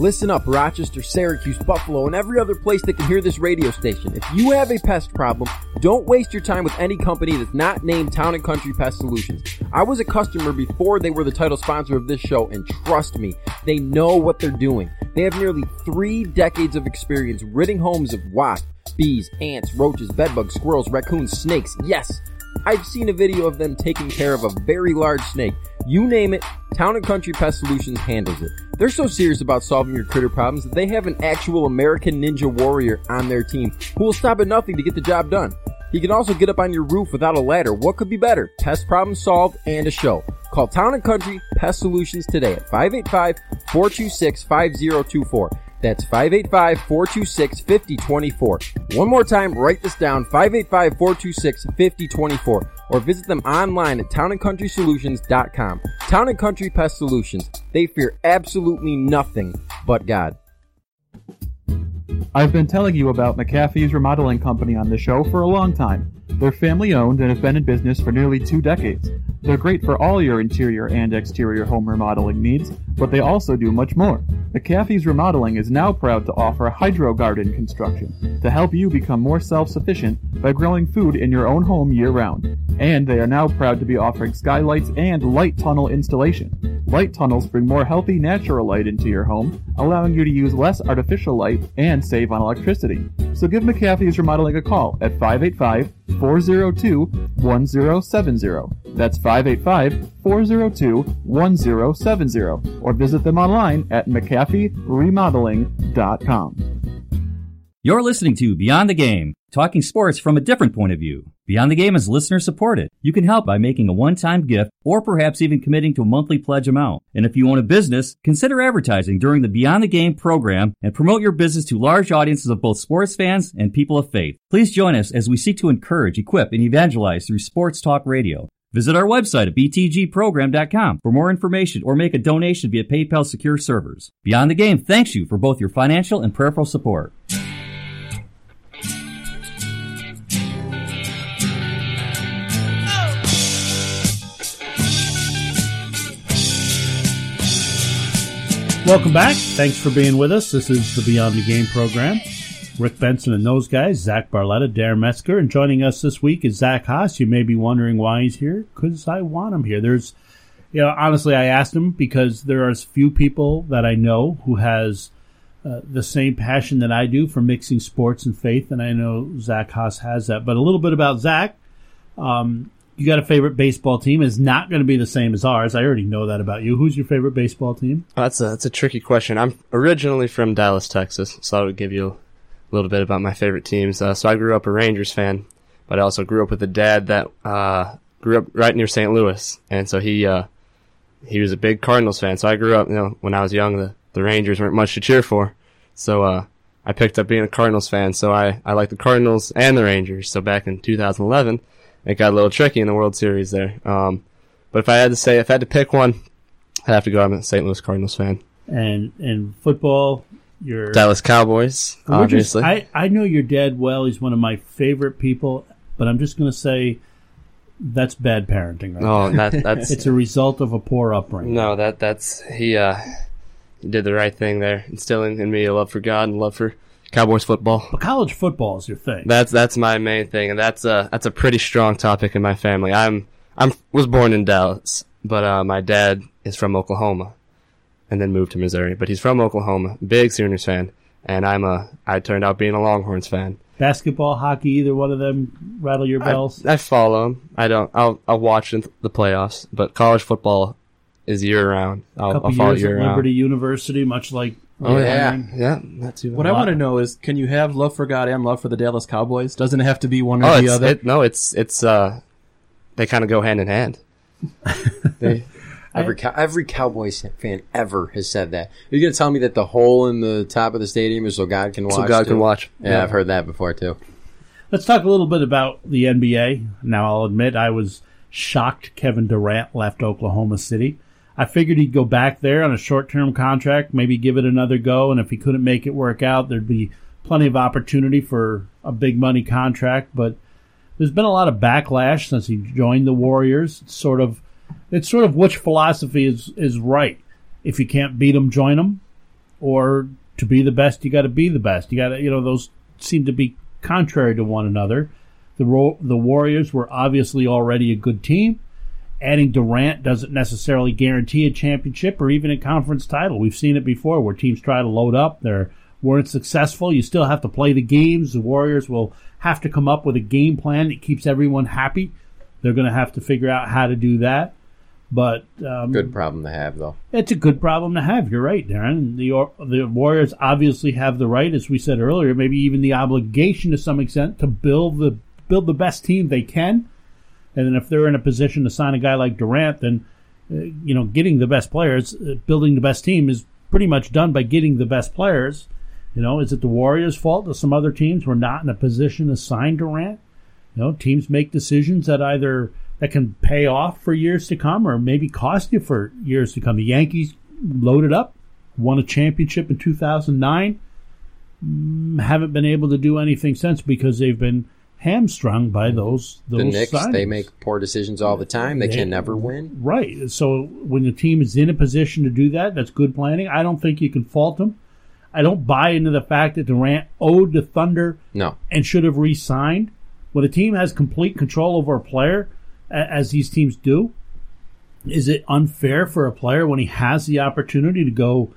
Listen up, Rochester, Syracuse, Buffalo, and every other place that can hear this radio station. If you have a pest problem, don't waste your time with any company that's not named Town and Country Pest Solutions. I was a customer before they were the title sponsor of this show, and trust me, they know what they're doing. They have nearly three decades of experience ridding homes of wasps, bees, ants, roaches, bedbugs, squirrels, raccoons, snakes, yes, I've seen a video of them taking care of a very large snake. You name it, Town and Country Pest Solutions handles it. They're so serious about solving your critter problems that they have an actual American Ninja Warrior on their team who will stop at nothing to get the job done. He can also get up on your roof without a ladder. What could be better? Pest problem solved and a show. Call Town and Country Pest Solutions today at 585-426-5024. That's 585-426-5024. One more time, write this down, 585-426-5024. Or visit them online at townandcountrysolutions.com. Town and Country Pest Solutions. They fear absolutely nothing but God. I've been telling you about McAfee's Remodeling Company on the show for a long time. They're family owned and have been in business for nearly two decades. They're great for all your interior and exterior home remodeling needs, but they also do much more. McAfee's Remodeling is now proud to offer hydro garden construction to help you become more self sufficient by growing food in your own home year round. And they are now proud to be offering skylights and light tunnel installation. Light tunnels bring more healthy natural light into your home, allowing you to use less artificial light and save on electricity. So give McAfee's Remodeling a call at 585 402 1070. That's 585 402 1070. Or visit them online at McAfeeRemodeling.com. You're listening to Beyond the Game, talking sports from a different point of view. Beyond the Game is listener supported. You can help by making a one-time gift or perhaps even committing to a monthly pledge amount. And if you own a business, consider advertising during the Beyond the Game program and promote your business to large audiences of both sports fans and people of faith. Please join us as we seek to encourage, equip, and evangelize through sports talk radio. Visit our website at btgprogram.com for more information or make a donation via PayPal secure servers. Beyond the Game thanks you for both your financial and prayerful support. Welcome back. Thanks for being with us. This is the Beyond the Game program. Rick Benson and those guys, Zach Barletta, Darren Metzger, and joining us this week is Zach Haas. You may be wondering why he's here, because I want him here. There's, you know, honestly, I asked him because there are few people that I know who has uh, the same passion that I do for mixing sports and faith, and I know Zach Haas has that. But a little bit about Zach. Um, you got a favorite baseball team is not going to be the same as ours. I already know that about you. Who's your favorite baseball team? Oh, that's a that's a tricky question. I'm originally from Dallas, Texas, so I would give you little bit about my favorite teams. Uh, so I grew up a Rangers fan, but I also grew up with a dad that uh, grew up right near St. Louis, and so he uh, he was a big Cardinals fan. So I grew up, you know, when I was young, the the Rangers weren't much to cheer for, so uh, I picked up being a Cardinals fan. So I I like the Cardinals and the Rangers. So back in 2011 it got a little tricky in the World Series there. Um, but if I had to say, if I had to pick one, I'd have to go. I'm a St. Louis Cardinals fan. And in football, you're Dallas Cowboys, We're just- obviously. I, I know your dad well. He's one of my favorite people, but I'm just going to say that's bad parenting. Right Oh, that- (laughs) that's- it's a result of a poor upbringing. no, that that's he. Uh, did the right thing there, instilling in me a love for God and love for Cowboys football. But college football is your thing. That's that's my main thing, and that's a that's a pretty strong topic in my family. I'm I'm was born in Dallas, but uh, my dad is from Oklahoma, and then moved to Missouri. But he's from Oklahoma, big Sooners fan, and I'm a I turned out being a Longhorns fan. Basketball, hockey, either one of them rattle your bells. I, I follow them. I don't. I'll I'll watch in the playoffs, but college football is year round. I'll, couple I'll follow years year at round. Liberty University, much like Oh, yeah. Henry. Yeah, that's What I want to know is, can you have love for God and love for the Dallas Cowboys? Doesn't it have to be one or Oh, the other? it, no, it's it's uh, they kind of go hand in hand. (laughs) they, Every cow- every Cowboys fan ever has said that. Are you going to tell me that the hole in the top of the stadium is so God can watch? So God can watch. Yeah, Yeah. I've heard that before too. Let's talk a little bit about the NBA. Now, I'll admit I was shocked Kevin Durant left Oklahoma City. I figured he'd go back there on a short term contract, maybe give it another go, and if he couldn't make it work out, there'd be plenty of opportunity for a big money contract. But there's been a lot of backlash since he joined the Warriors. It's sort of, it's sort of which philosophy is is right. If you can't beat them, join them, or to be the best, you got to be the best. You got to, you know, those seem to be contrary to one another. The Ro- the Warriors were obviously already a good team. Adding Durant doesn't necessarily guarantee a championship or even a conference title. We've seen it before where teams try to load up, they weren't successful. You still have to play the games. The Warriors will have to come up with a game plan that keeps everyone happy. They're going to have to figure out how to do that. But um, Good problem to have, though. it's a good problem to have. You're right, Darren. The the Warriors obviously have the right, as we said earlier, maybe even the obligation to some extent to build the build the best team they can. And then if they're in a position to sign a guy like Durant, then uh, you know getting the best players, uh, building the best team is pretty much done by getting the best players. You know, is it the Warriors' fault that some other teams were not in a position to sign Durant? You know, teams make decisions that either that can pay off for years to come or maybe cost you for years to come. The Yankees loaded up, won a championship in 2009, mm, haven't been able to do anything since because they've been hamstrung by those those The Knicks, they make poor decisions all the time. They They- can never win. Right. So when the team is in a position to do that, that's good planning. I don't think you can fault them. I don't buy into the fact that Durant owed the Thunder No. and should have re-signed. When a team has complete control over a player, as these teams do, is it unfair for a player when he has the opportunity to go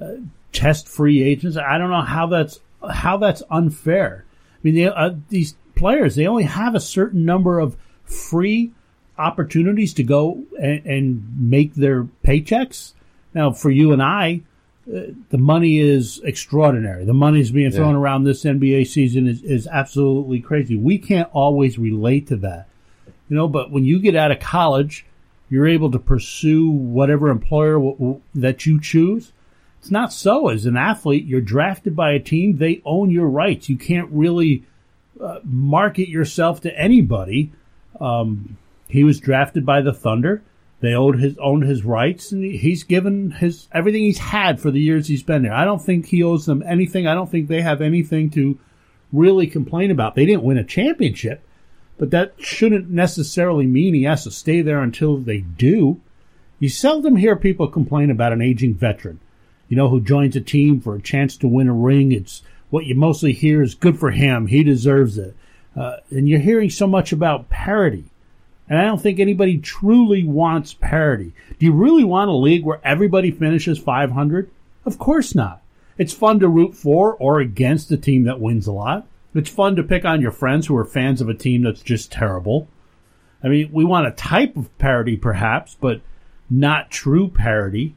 uh, test free agents? I don't know how that's how that's unfair. I mean, they, uh, these players they only have a certain number of free opportunities to go and, and make their paychecks. Now, for you and I, uh, the money is extraordinary. The money is being thrown Yeah. around this NBA season is, is absolutely crazy. We can't always relate to that, you know. But when you get out of college, you're able to pursue whatever employer w- w- that you choose. It's not so. As an athlete, you're drafted by a team; they own your rights. You can't really uh, market yourself to anybody. Um, he was drafted by the Thunder. They owned his owned his rights, and he's given his everything he's had for the years he's been there. I don't think he owes them anything. I don't think they have anything to really complain about. They didn't win a championship, but that shouldn't necessarily mean he has to stay there until they do. You seldom hear people complain about an aging veteran, you know, who joins a team for a chance to win a ring. It's what you mostly hear is good for him. He deserves it. Uh, and you're hearing so much about parity. And I don't think anybody truly wants parity. Do you really want a league where everybody finishes 500? Of course not. It's fun to root for or against a team that wins a lot. It's fun to pick on your friends who are fans of a team that's just terrible. I mean, we want a type of parody, perhaps, but not true parody.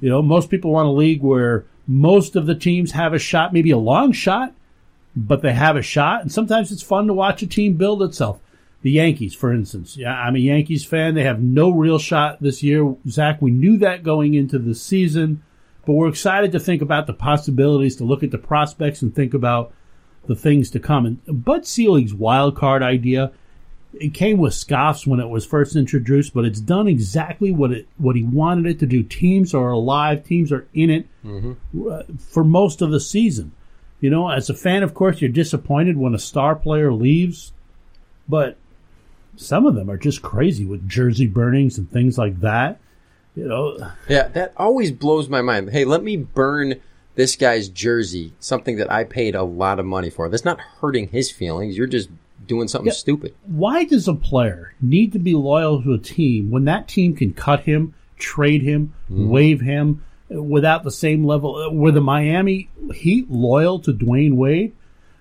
You know, most people want a league where most of the teams have a shot, maybe a long shot, but they have a shot. And sometimes it's fun to watch a team build itself. The Yankees, for instance. Yeah, I'm a Yankees fan. They have no real shot this year. Zach, we knew that going into the season, but we're excited to think about the possibilities, to look at the prospects and think about the things to come. And Bud Selig's wild card idea, it came with scoffs when it was first introduced, but it's done exactly what it what he wanted it to do. Teams are alive, teams are in it uh, for most of the season. You know, as a fan, of course, you're disappointed when a star player leaves, but some of them are just crazy with jersey burnings and things like that. You know, Yeah, that always blows my mind. Hey, let me burn this guy's jersey, something that I paid a lot of money for. That's not hurting his feelings. You're just doing something Yeah. stupid. why does a player need to be loyal to a team when that team can cut him, trade him, waive him uh, without the same level? uh, Were the Miami Heat loyal to Dwyane Wade?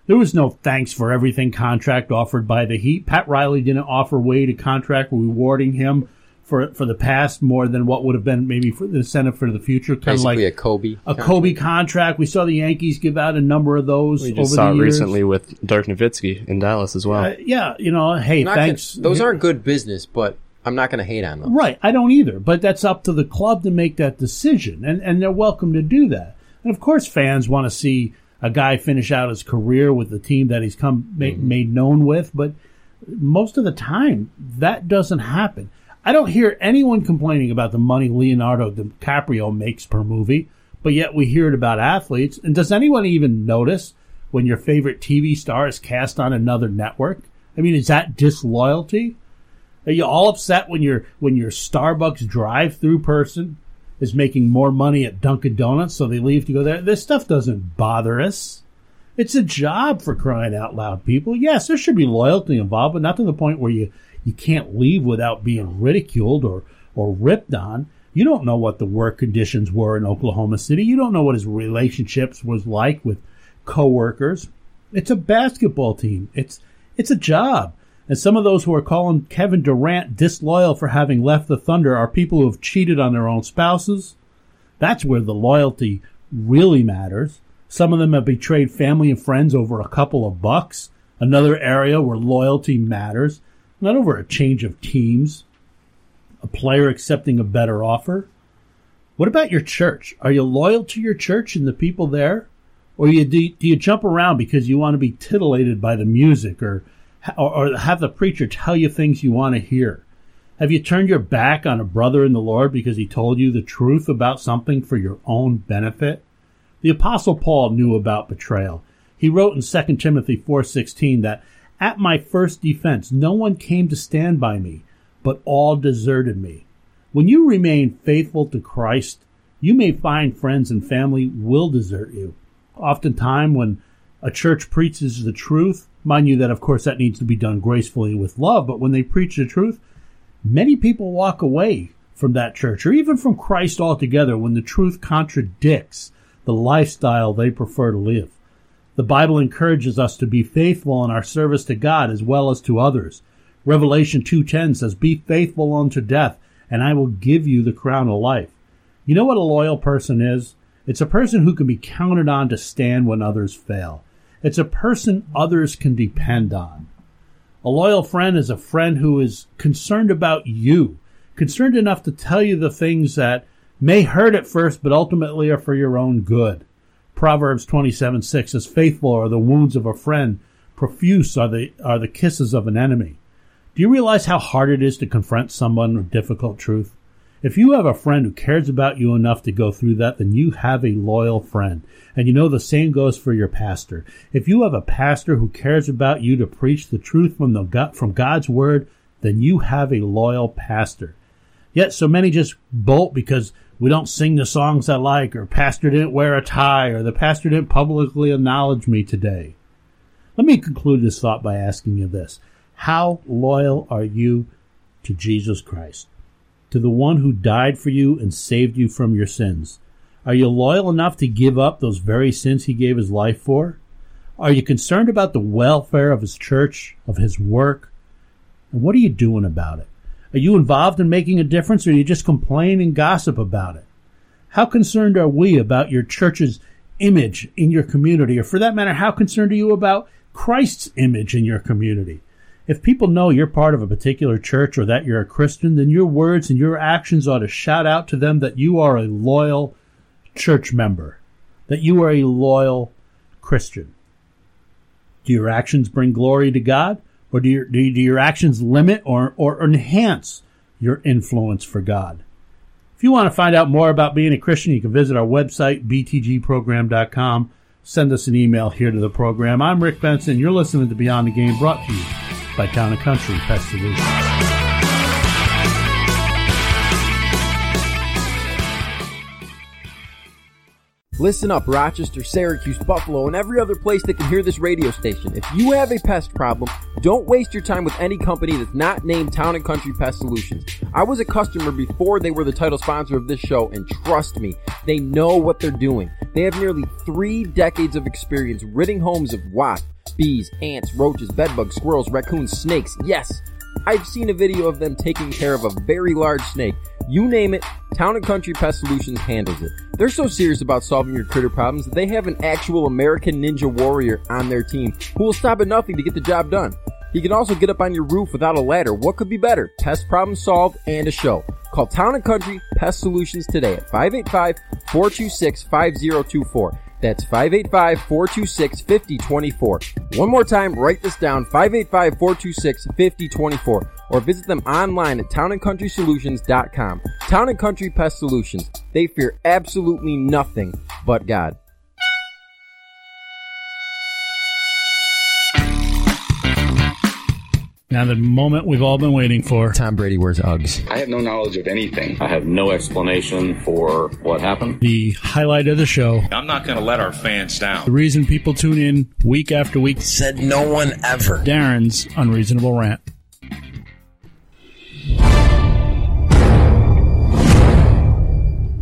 There was no thanks for everything contract offered by the Heat. Pat Riley didn't offer Wade a contract rewarding him for for the past more than what would have been maybe for the incentive for the future. Kind of like a Kobe. a Kobe contract. We saw the Yankees give out a number of those We over just saw the it years. recently with Dirk Nowitzki in Dallas as well. Uh, yeah, you know, hey, Not thanks. gonna- those aren't good business, but I'm not going to hate on them. Right, I don't either, but that's up to the club to make that decision, and and they're welcome to do that. And of course, fans want to see a guy finish out his career with the team that he's come ma- made known with, but most of the time that doesn't happen. I don't hear anyone complaining about the money Leonardo DiCaprio makes per movie, but yet we hear it about athletes. And does anyone even notice when your favorite TV star is cast on another network? I mean, is that disloyalty? Are you all upset when your when your Starbucks drive-through person is making more money at Dunkin' Donuts, so they leave to go there? This stuff doesn't bother us. It's a job for crying out loud, people. Yes, there should be loyalty involved, but not to the point where you you can't leave without being ridiculed or or ripped on. You don't know what the work conditions were in Oklahoma City. You don't know what his relationships was like with coworkers. It's a basketball team. It's it's a job. And some of those who are calling Kevin Durant disloyal for having left the Thunder are people who have cheated on their own spouses. That's where the loyalty really matters. Some of them have betrayed family and friends over a couple of bucks. Another area where loyalty matters, not over a change of teams, a player accepting a better offer. What about your church? Are you loyal to your church and the people there? Or you, do, do you jump around because you want to be titillated by the music or, or, or have the preacher tell you things you want to hear? Have you turned your back on a brother in the Lord because he told you the truth about something for your own benefit? The apostle Paul knew about betrayal. He wrote in 2 Timothy 4:16 that at my first defense no one came to stand by me, but all deserted me. When you remain faithful to Christ, you may find friends and family will desert you. Oftentimes when a church preaches the truth, mind you that of course that needs to be done gracefully with love, but when they preach the truth, many people walk away from that church or even from Christ altogether when the truth contradicts the lifestyle they prefer to live. The Bible encourages us to be faithful in our service to God as well as to others. Revelation 2:10 says, "Be faithful unto death, and I will give you the crown of life." You know what a loyal person is? It's a person who can be counted on to stand when others fail. It's a person others can depend on. A loyal friend is a friend who is concerned about you, concerned enough to tell you the things that may hurt at first, but ultimately are for your own good. Proverbs 27 6 says, Faithful are the wounds of a friend, profuse are the, are the kisses of an enemy. Do you realize how hard it is to confront someone with difficult truth? If you have a friend who cares about you enough to go through that, then you have a loyal friend. And you know the same goes for your pastor. If you have a pastor who cares about you to preach the truth from the from God's word, then you have a loyal pastor. Yet so many just bolt because we don't sing the songs I like, or pastor didn't wear a tie, or the pastor didn't publicly acknowledge me today. Let me conclude this thought by asking you this. How loyal are you to Jesus Christ? To the one who died for you and saved you from your sins? Are you loyal enough to give up those very sins he gave his life for? Are you concerned about the welfare of his church, of his work? And what are you doing about it? Are you involved in making a difference or do you just complain and gossip about it? How concerned are we about your church's image in your community? Or for that matter, how concerned are you about Christ's image in your community? If people know you're part of a particular church or that you're a Christian, then your words and your actions ought to shout out to them that you are a loyal church member, that you are a loyal Christian. Do your actions bring glory to God? Or do your, do, your actions limit or, or enhance your influence for God? If you want to find out more about being a Christian, you can visit our website, btgprogram.com. Send us an email here to the program. I'm Rick Benson. You're listening to Beyond the Game, brought to you by Town and Country Pest Solutions. Listen up, Rochester, Syracuse, Buffalo, and every other place that can hear this radio station. If you have a pest problem, don't waste your time with any company that's not named Town and Country Pest Solutions. I was a customer before they were the title sponsor of this show, and trust me, they know what they're doing. They have nearly three decades of experience ridding homes of wasps, bees, ants, roaches, bedbugs, squirrels, raccoons, snakes. Yes, I've seen a video of them taking care of a very large snake you name it, Town and Country Pest Solutions handles it. They're so serious about solving your critter problems that they have an actual American Ninja Warrior on their team who will stop at nothing to get the job done. He can also get up on your roof without a ladder. What could be better? Pest problem solved and a show. Call Town and Country Pest Solutions today at 585-426-5024. That's 585-426-5024. One more time, write this down, 585-426-5024 or visit them online at townandcountrysolutions.com. Town and Country Pest Solutions. They fear absolutely nothing but God. Now, the moment we've all been waiting for. Tom Brady wears Uggs. I have no knowledge of anything. I have no explanation for what happened. The highlight of the show. I'm not going to let our fans down. The reason people tune in week after week. Said no one ever. Darren's Unreasonable Rant.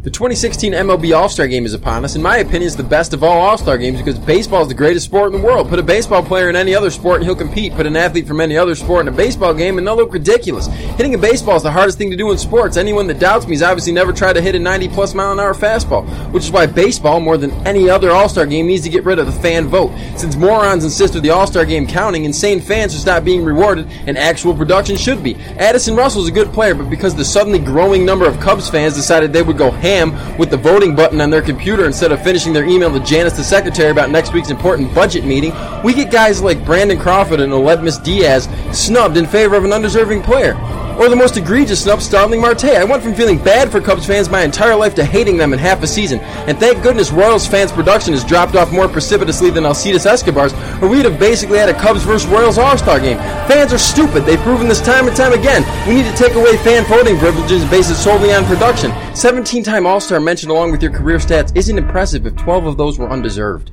The 2016 MLB All-Star Game is upon us. In my opinion, it's the best of all All-Star games because baseball is the greatest sport in the world. Put a baseball player in any other sport and he'll compete. Put an athlete from any other sport in a baseball game and they'll look ridiculous. Hitting a baseball is the hardest thing to do in sports. Anyone that doubts me has obviously never tried to hit a 90 plus mile an hour fastball, which is why baseball, more than any other All-Star game, needs to get rid of the fan vote. Since morons insist with the All-Star game counting, insane fans should stop being rewarded and actual production should be. Addison Russell is a good player, but because the suddenly growing number of Cubs fans decided they would go ham with the voting button on their computer instead of finishing their email to Janice the secretary about next week's important budget meeting, we get guys like Brandon Crawford and Aledmys Diaz snubbed in favor of an undeserving player. Or the most egregious snub, Starling Marte. I went from feeling bad for Cubs fans my entire life to hating them in half a season. And thank goodness Royals fans' production has dropped off more precipitously than Alcides Escobar's, or we'd have basically had a Cubs versus Royals All-Star game. Fans are stupid. They've proven this time and time again. We need to take away fan voting privileges based solely on production. 17-time All-Star mentioned along with your career stats isn't impressive if 12 of those were undeserved.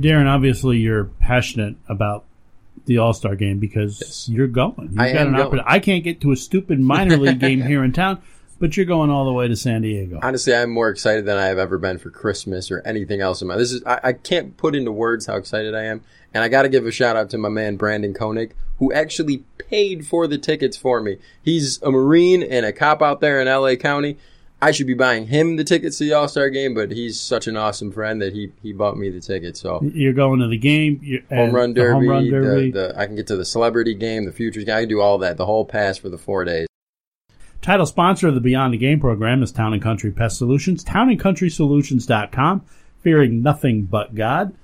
Darren, obviously you're passionate about the All Star game because you're going. You've I got an going. oppor- I can't get to a stupid minor league (laughs) game here in town, but you're going all the way to San Diego. Honestly, I'm more excited than I have ever been for Christmas or anything else in my. This is I, I can't put into words how excited I am, and I got to give a shout out to my man Brandon Koenig, who actually paid for the tickets for me. He's a Marine and a cop out there in L.A. County. I should be buying him the tickets to the All Star game, but he's such an awesome friend that he he bought me the tickets. So You're going to the game. Home run derby, home run the- The, I can get to the celebrity game, the futures game. I can do all that, the whole pass for the four days. Title sponsor of the Beyond the Game program is Town and Country Pest Solutions. TownandCountrySolutions.com. Fearing nothing but God.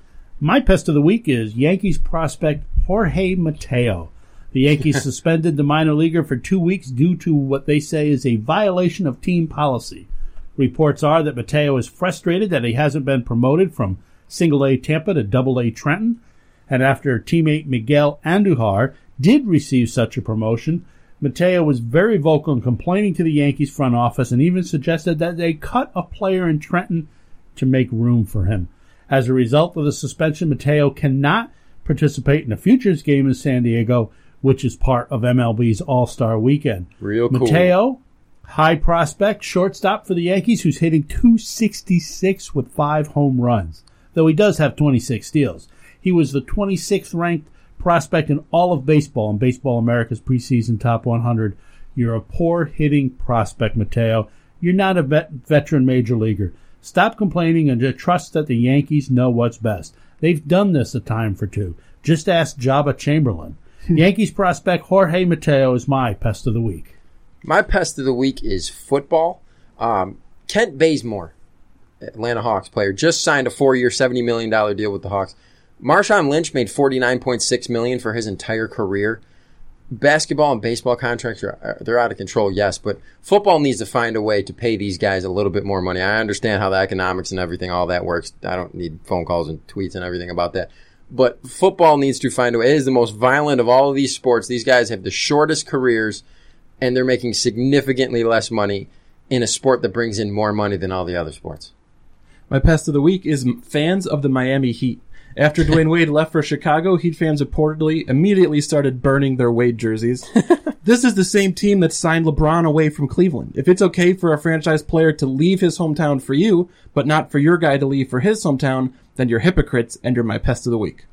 My pest of the week is Yankees prospect Jorge Mateo. The Yankees (laughs) suspended the minor leaguer for two weeks due to what they say is a violation of team policy. Reports are that Mateo is frustrated that he hasn't been promoted from single A Tampa to double A Trenton, and after teammate Miguel Andujar did receive such a promotion, Mateo was very vocal in complaining to the Yankees front office and even suggested that they cut a player in Trenton to make room for him. As a result of the suspension, Mateo cannot participate in a futures game in San Diego, which is part of MLB's All Star Weekend. Real cool. Mateo, high prospect, shortstop for the Yankees, who's hitting 266 with five home runs, though he does have 26 steals. He was the 26th ranked prospect in all of baseball in Baseball America's preseason top 100. You're a poor hitting prospect, Mateo. You're not a vet- veteran major leaguer. Stop complaining and just trust that the Yankees know what's best. They've done this a time for two. Just ask Joba Chamberlain. (laughs) Yankees prospect Jorge Mateo is my pest of the week. My pest of the week is football. Um, Kent Bazemore, Atlanta Hawks player, just signed a four-year, seventy million dollar deal with the Hawks. Marshawn Lynch made forty-nine point six million for his entire career. Basketball and baseball contracts are they're out of control, yes, but football needs to find a way to pay these guys a little bit more money. I understand how the economics and everything, all that works. I don't need phone calls and tweets and everything about that. But football needs to find a way. It is the most violent of all of these sports. These guys have the shortest careers and they're making significantly less money in a sport that brings in more money than all the other sports. My pest of the week is fans of the Miami Heat. After (laughs) Dwyane Wade left for Chicago, Heat fans reportedly immediately started burning their Wade jerseys. (laughs) this is the same team that signed LeBron away from Cleveland. If it's okay for a franchise player to leave his hometown for you, but not for your guy to leave for his hometown, then you're hypocrites and you're my pest of the week.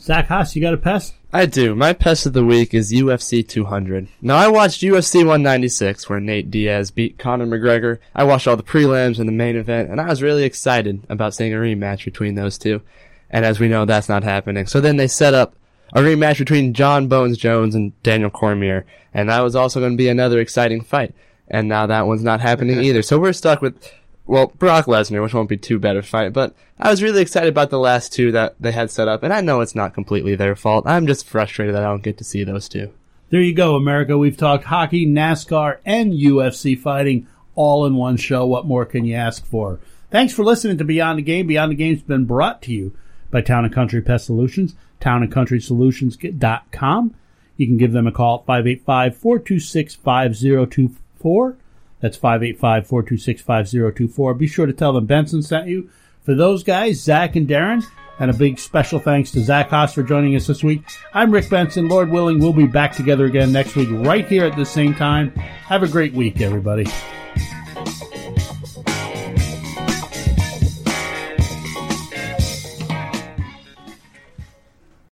Zach Haas, you got a pest? I do. My pest of the week is UFC 200. Now, I watched UFC 196 where Nate Diaz beat Conor McGregor. I watched all the prelims and the main event, and I was really excited about seeing a rematch between those two. And as we know, that's not happening. So then they set up a rematch between Jon Bones Jones and Daniel Cormier, and that was also going to be another exciting fight. And now that one's not happening either. So we're stuck with well, Brock Lesnar, which won't be too bad a fight, but I was really excited about the last two that they had set up, and I know it's not completely their fault. I'm just frustrated that I don't get to see those two. There you go, America. We've talked hockey, NASCAR, and UFC fighting all in one show. What more can you ask for? Thanks for listening to Beyond the Game. Beyond the Game's been brought to you by Town and Country Pest Solutions, townandcountrysolutions.com. You can give them a call at 585-426-5024. That's 585-426-5024. Be sure to tell them Benson sent you. For those guys, Zach and Darren, and a big special thanks to Zach Haas for joining us this week. I'm Rick Benson. Lord willing, we'll be back together again next week right here at the same time. Have a great week, everybody.